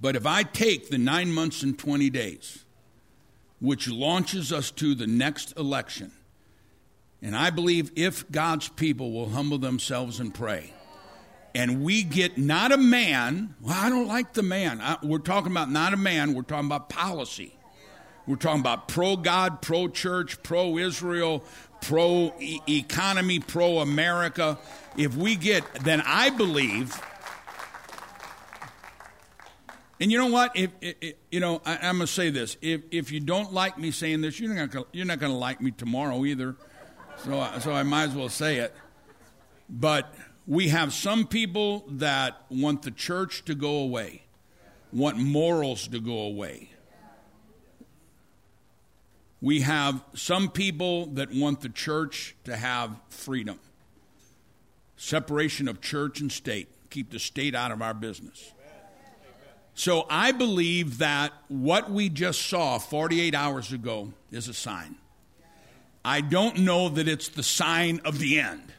S1: But if I take the nine months and 20 days, which launches us to the next election, and I believe if God's people will humble themselves and pray, and we get not a man, well, I don't like the man. I, we're talking about not a man, we're talking about policy. We're talking about pro God, pro church, pro Israel, pro economy, pro America. If we get, then I believe. And you know what? If, if you know, I, am going to say this: if if you don't like me saying this, you're not gonna, you're not going to like me tomorrow either. So, uh, so I might as well say it. But we have some people that want the church to go away, want morals to go away. We have some people that want the church to have freedom, separation of church and state, keep the state out of our business. So I believe that what we just saw 48 hours ago is a sign. I don't know that it's the sign of the end.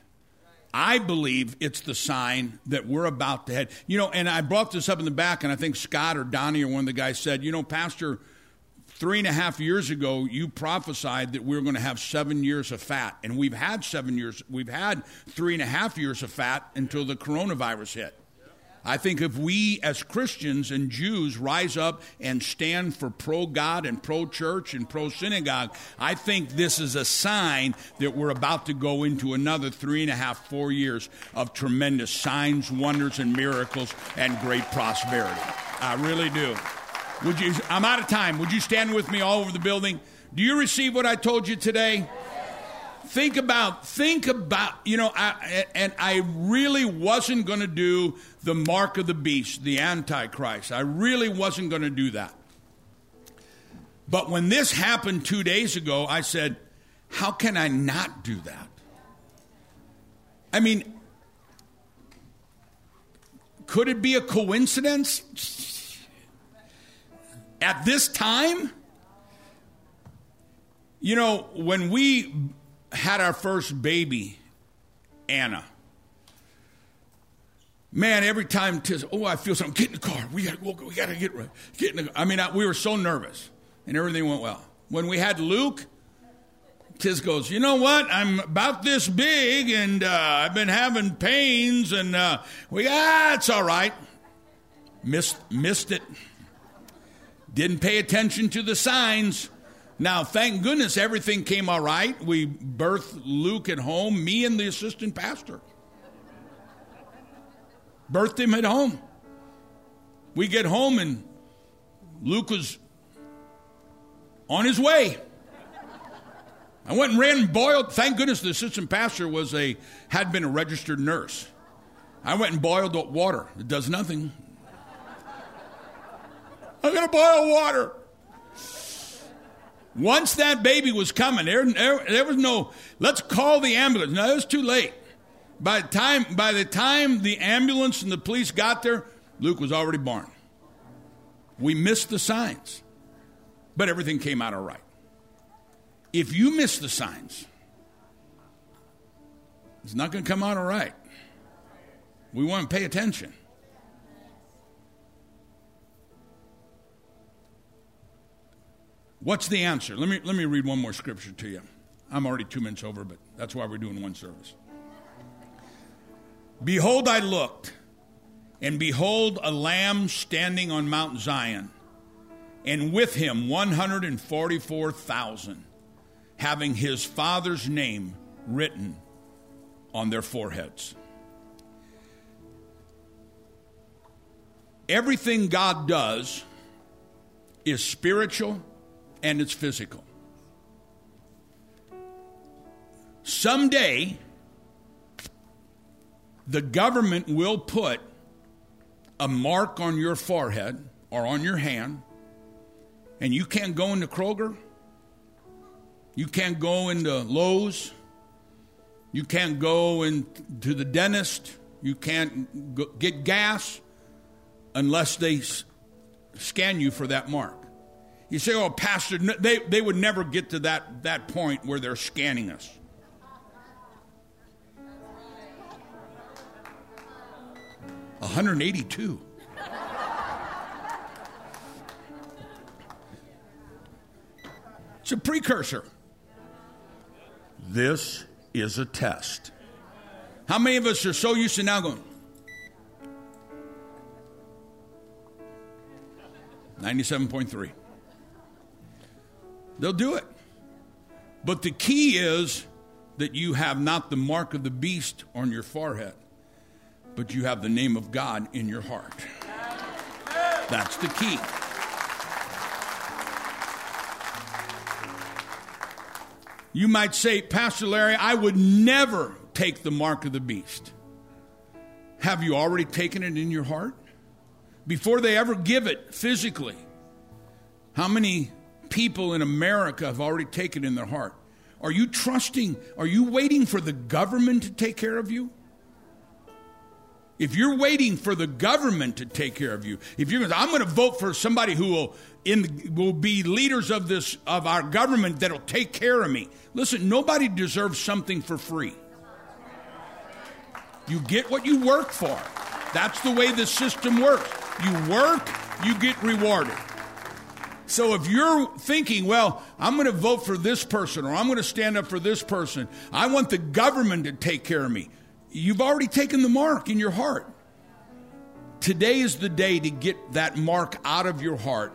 S1: I believe it's the sign that we're about to head. You know, and I brought this up in the back, and I think Scott or Donnie or one of the guys said, you know, Pastor, three and a half years ago, you prophesied that we were going to have seven years of fat. And we've had seven years, we've had three and a half years of fat until the coronavirus hit. I think if we as Christians and Jews rise up and stand for pro God and pro church and pro synagogue, I think this is a sign that we're about to go into another three and a half, four years of tremendous signs, wonders, and miracles and great prosperity. I really do. Would you? I'm out of time. Would you stand with me all over the building? Do you receive what I told you today? think about think about you know I, and i really wasn't going to do the mark of the beast the antichrist i really wasn't going to do that but when this happened two days ago i said how can i not do that i mean could it be a coincidence at this time you know when we had our first baby, Anna. Man, every time Tiz, oh, I feel something. Get in the car. We got to we got to get. Get in the. I mean, I, we were so nervous, and everything went well. When we had Luke, Tiz goes, you know what? I'm about this big, and uh, I've been having pains, and uh, we ah, it's all right. Missed missed it. Didn't pay attention to the signs. Now, thank goodness everything came all right. We birthed Luke at home, me and the assistant pastor. Birthed him at home. We get home and Luke was on his way. I went and ran and boiled. Thank goodness the assistant pastor was a had been a registered nurse. I went and boiled water. It does nothing. I'm going to boil water. Once that baby was coming, there, there, there, was no, let's call the ambulance. No, it was too late. By the time, by the time the ambulance and the police got there, Luke was already born. We missed the signs, but everything came out all right. If you miss the signs, it's not going to come out all right. We want to pay attention. What's the answer? Let me, let me read one more scripture to you. I'm already two minutes over, but that's why we're doing one service. Behold, I looked, and behold, a lamb standing on Mount Zion, and with him 144,000, having his father's name written on their foreheads. Everything God does is spiritual and it's physical. Someday, the government will put a mark on your forehead or on your hand, and you can't go into Kroger, you can't go into Lowe's, you can't go into the dentist, you can't get gas unless they scan you for that mark. You say, oh, Pastor, they, they would never get to that, that point where they're scanning us. One hundred eighty-two. It's a precursor. This is a test. How many of us are so used to now going, 97.3. They'll do it. But the key is that you have not the mark of the beast on your forehead, but you have the name of God in your heart. That's the key. You might say, Pastor Larry, I would never take the mark of the beast. Have you already taken it in your heart? Before they ever give it physically, how many people in America have already taken in their heart? Are you trusting? Are you waiting for the government to take care of you? If you're waiting for the government to take care of you, if you're, I'm going to vote for somebody who will in will be leaders of this of our government that'll take care of me. Listen, nobody deserves something for free. You get what you work for. That's the way the system works. You work, you get rewarded. So if you're thinking, well, I'm going to vote for this person or I'm going to stand up for this person, I want the government to take care of me. You've already taken the mark in your heart. Today is the day to get that mark out of your heart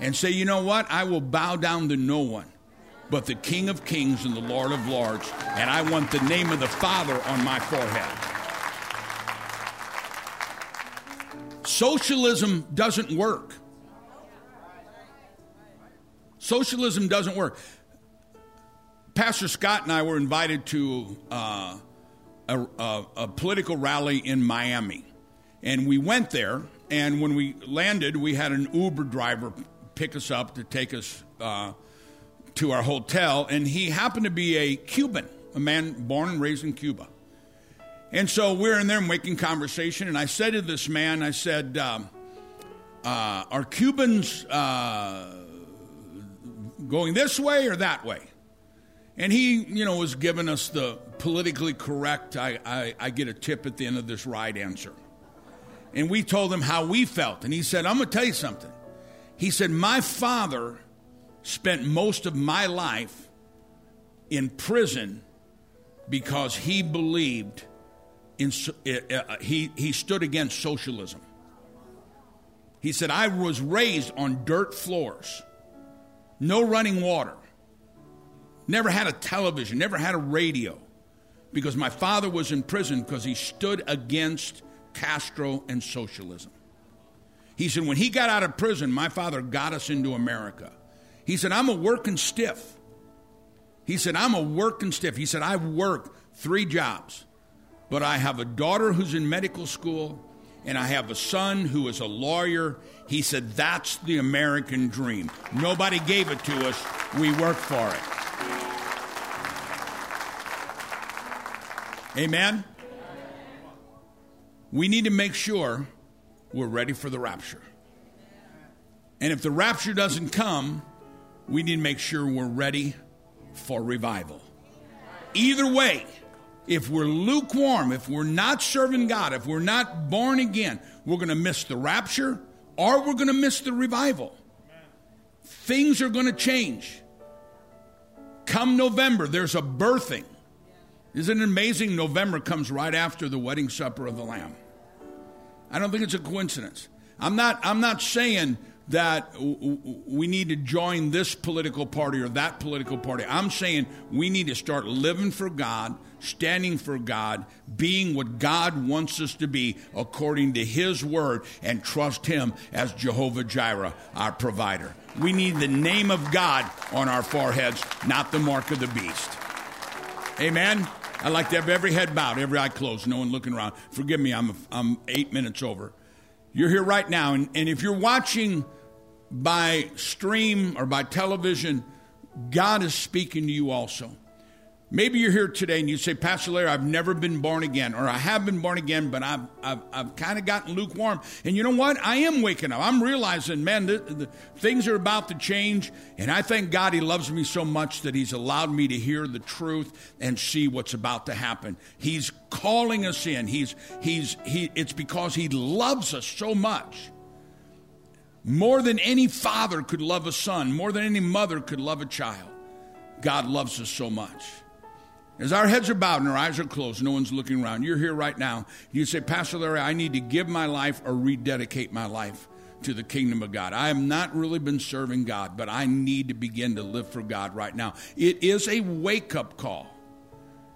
S1: and say, you know what? I will bow down to no one but the King of Kings and the Lord of Lords, and I want the name of the Father on my forehead. Socialism doesn't work. Socialism doesn't work. Pastor Scott and I were invited to uh, a, a, a, political rally in Miami. And we went there, and when we landed, we had an Uber driver pick us up to take us uh, to our hotel, and he happened to be a Cuban, a man born and raised in Cuba. And so we're in there making conversation, and I said to this man, I said, um, uh, Are Cubans uh, going this way or that way. And he, you know, was giving us the politically correct, I, I, I get a tip at the end of this ride answer. And we told him how we felt. And he said, I'm going to tell you something. He said, My father spent most of my life in prison because he believed in, uh, uh, he, he stood against socialism. He said, I was raised on dirt floors no running water, never had a television, never had a radio, because my father was in prison because he stood against Castro and socialism. He said, when he got out of prison, my father got us into America. He said, I'm a working stiff. He said, I'm a working stiff. He said, I work three jobs, but I have a daughter who's in medical school, and I have a son who is a lawyer. He said, That's the American dream. Nobody gave it to us, we worked for it. Amen? We need to make sure we're ready for the rapture. And if the rapture doesn't come, we need to make sure we're ready for revival. Either way, if we're lukewarm, if we're not serving God, if we're not born again, we're going to miss the rapture or we're going to miss the revival. Things are going to change. Come November, there's a birthing. Isn't it amazing? November comes right after the wedding supper of the Lamb. I don't think it's a coincidence. I'm not, I'm not saying that we need to join this political party or that political party. I'm saying we need to start living for God, standing for God, being what God wants us to be according to His word, and trust Him as Jehovah Jireh, our provider. We need the name of God on our foreheads, not the mark of the beast. Amen. I'd like to have every head bowed, every eye closed, no one looking around. Forgive me, I'm, I'm eight minutes over. You're here right now, and, and if you're watching by stream or by television, God is speaking to you also. Maybe you're here today and you say, Pastor Larry, I've never been born again, or I have been born again, but I've, I've, I've kind of gotten lukewarm. And you know what? I am waking up. I'm realizing, man, the, the, things are about to change. And I thank God He loves me so much that He's allowed me to hear the truth and see what's about to happen. He's calling us in. He's, he's, he, it's because He loves us so much. More than any father could love a son, more than any mother could love a child. God loves us so much. As our heads are bowed and our eyes are closed, no one's looking around. You're here right now. You say, Pastor Larry, I need to give my life or rededicate my life to the kingdom of God. I have not really been serving God, but I need to begin to live for God right now. It is a wake up call.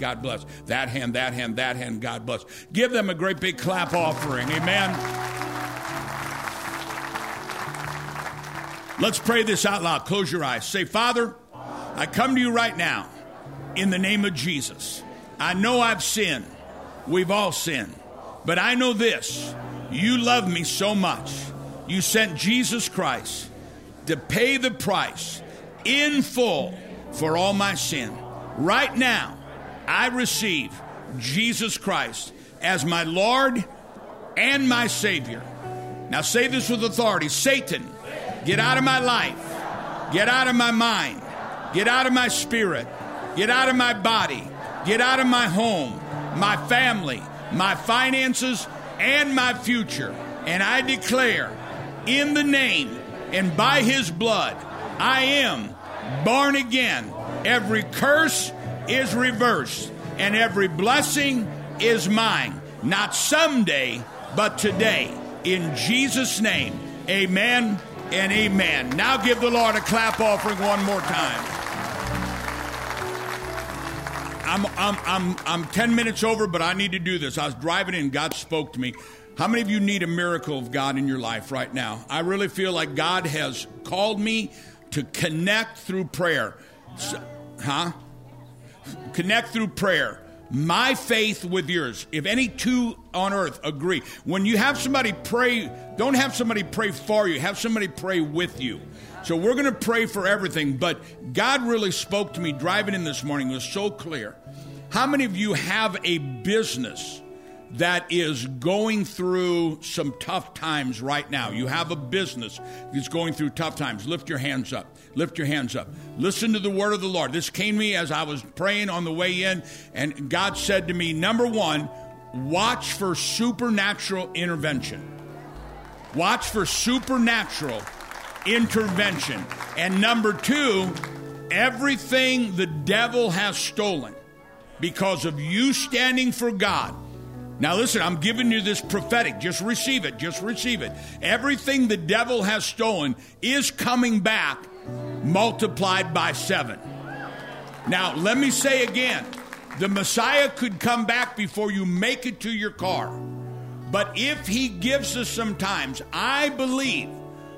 S1: God bless. That hand, that hand, that hand, God bless. Give them a great big clap offering. Amen. Let's pray this out loud. Close your eyes. Say, Father, I come to you right now in the name of Jesus. I know I've sinned. We've all sinned. But I know this you love me so much. You sent Jesus Christ to pay the price in full for all my sin. Right now, I receive Jesus Christ as my Lord and my Savior. Now say this with authority Satan, get out of my life, get out of my mind, get out of my spirit, get out of my body, get out of my home, my family, my finances, and my future. And I declare in the name and by his blood, I am born again. Every curse, is reversed, and every blessing is mine. Not someday, but today. In Jesus' name, amen and amen. Now give the Lord a clap offering one more time. I'm, I'm, I'm, I'm 10 minutes over, but I need to do this. I was driving in, God spoke to me. How many of you need a miracle of God in your life right now? I really feel like God has called me to connect through prayer. So, huh? Connect through prayer. My faith with yours. If any two on earth agree, when you have somebody pray, don't have somebody pray for you, have somebody pray with you. So we're going to pray for everything, but God really spoke to me driving in this morning. It was so clear. How many of you have a business that is going through some tough times right now. You have a business that's going through tough times. Lift your hands up. Lift your hands up. Listen to the word of the Lord. This came to me as I was praying on the way in, and God said to me, number one, watch for supernatural intervention. Watch for supernatural intervention. And number two, everything the devil has stolen because of you standing for God. Now, listen, I'm giving you this prophetic. Just receive it. Just receive it. Everything the devil has stolen is coming back multiplied by seven. Now, let me say again the Messiah could come back before you make it to your car. But if he gives us some times, I believe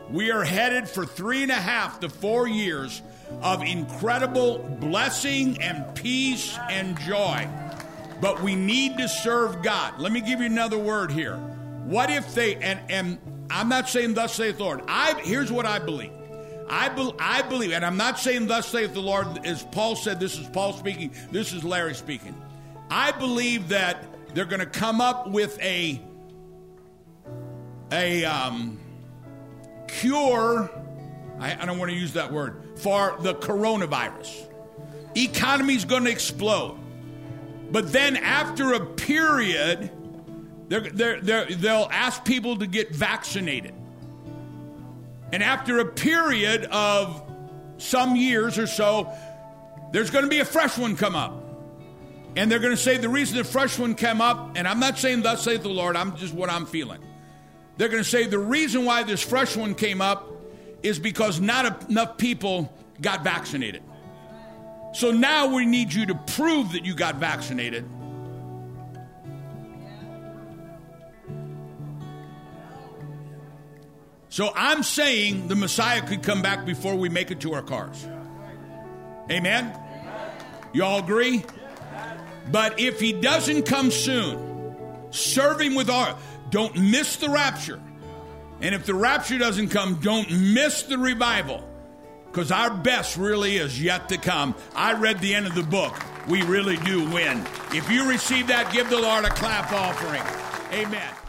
S1: we are headed for three and a half to four years of incredible blessing and peace and joy. But we need to serve God. Let me give you another word here. What if they and and I'm not saying thus saith the Lord. I here's what I believe. I, be, I believe, and I'm not saying thus saith the Lord, as Paul said, this is Paul speaking, this is Larry speaking. I believe that they're going to come up with a a um, cure, I, I don't want to use that word, for the coronavirus. Economy's going to explode. But then after a period, they're, they're, they're, they'll ask people to get vaccinated. And after a period of some years or so, there's going to be a fresh one come up. And they're going to say the reason the fresh one came up, and I'm not saying thus saith the Lord, I'm just what I'm feeling. They're going to say the reason why this fresh one came up is because not enough people got vaccinated. So now we need you to prove that you got vaccinated. So I'm saying the Messiah could come back before we make it to our cars. Amen? You all agree? But if he doesn't come soon, serve him with our don't miss the rapture. And if the rapture doesn't come, don't miss the revival. Because our best really is yet to come. I read the end of the book. We really do win. If you receive that, give the Lord a clap offering. Amen.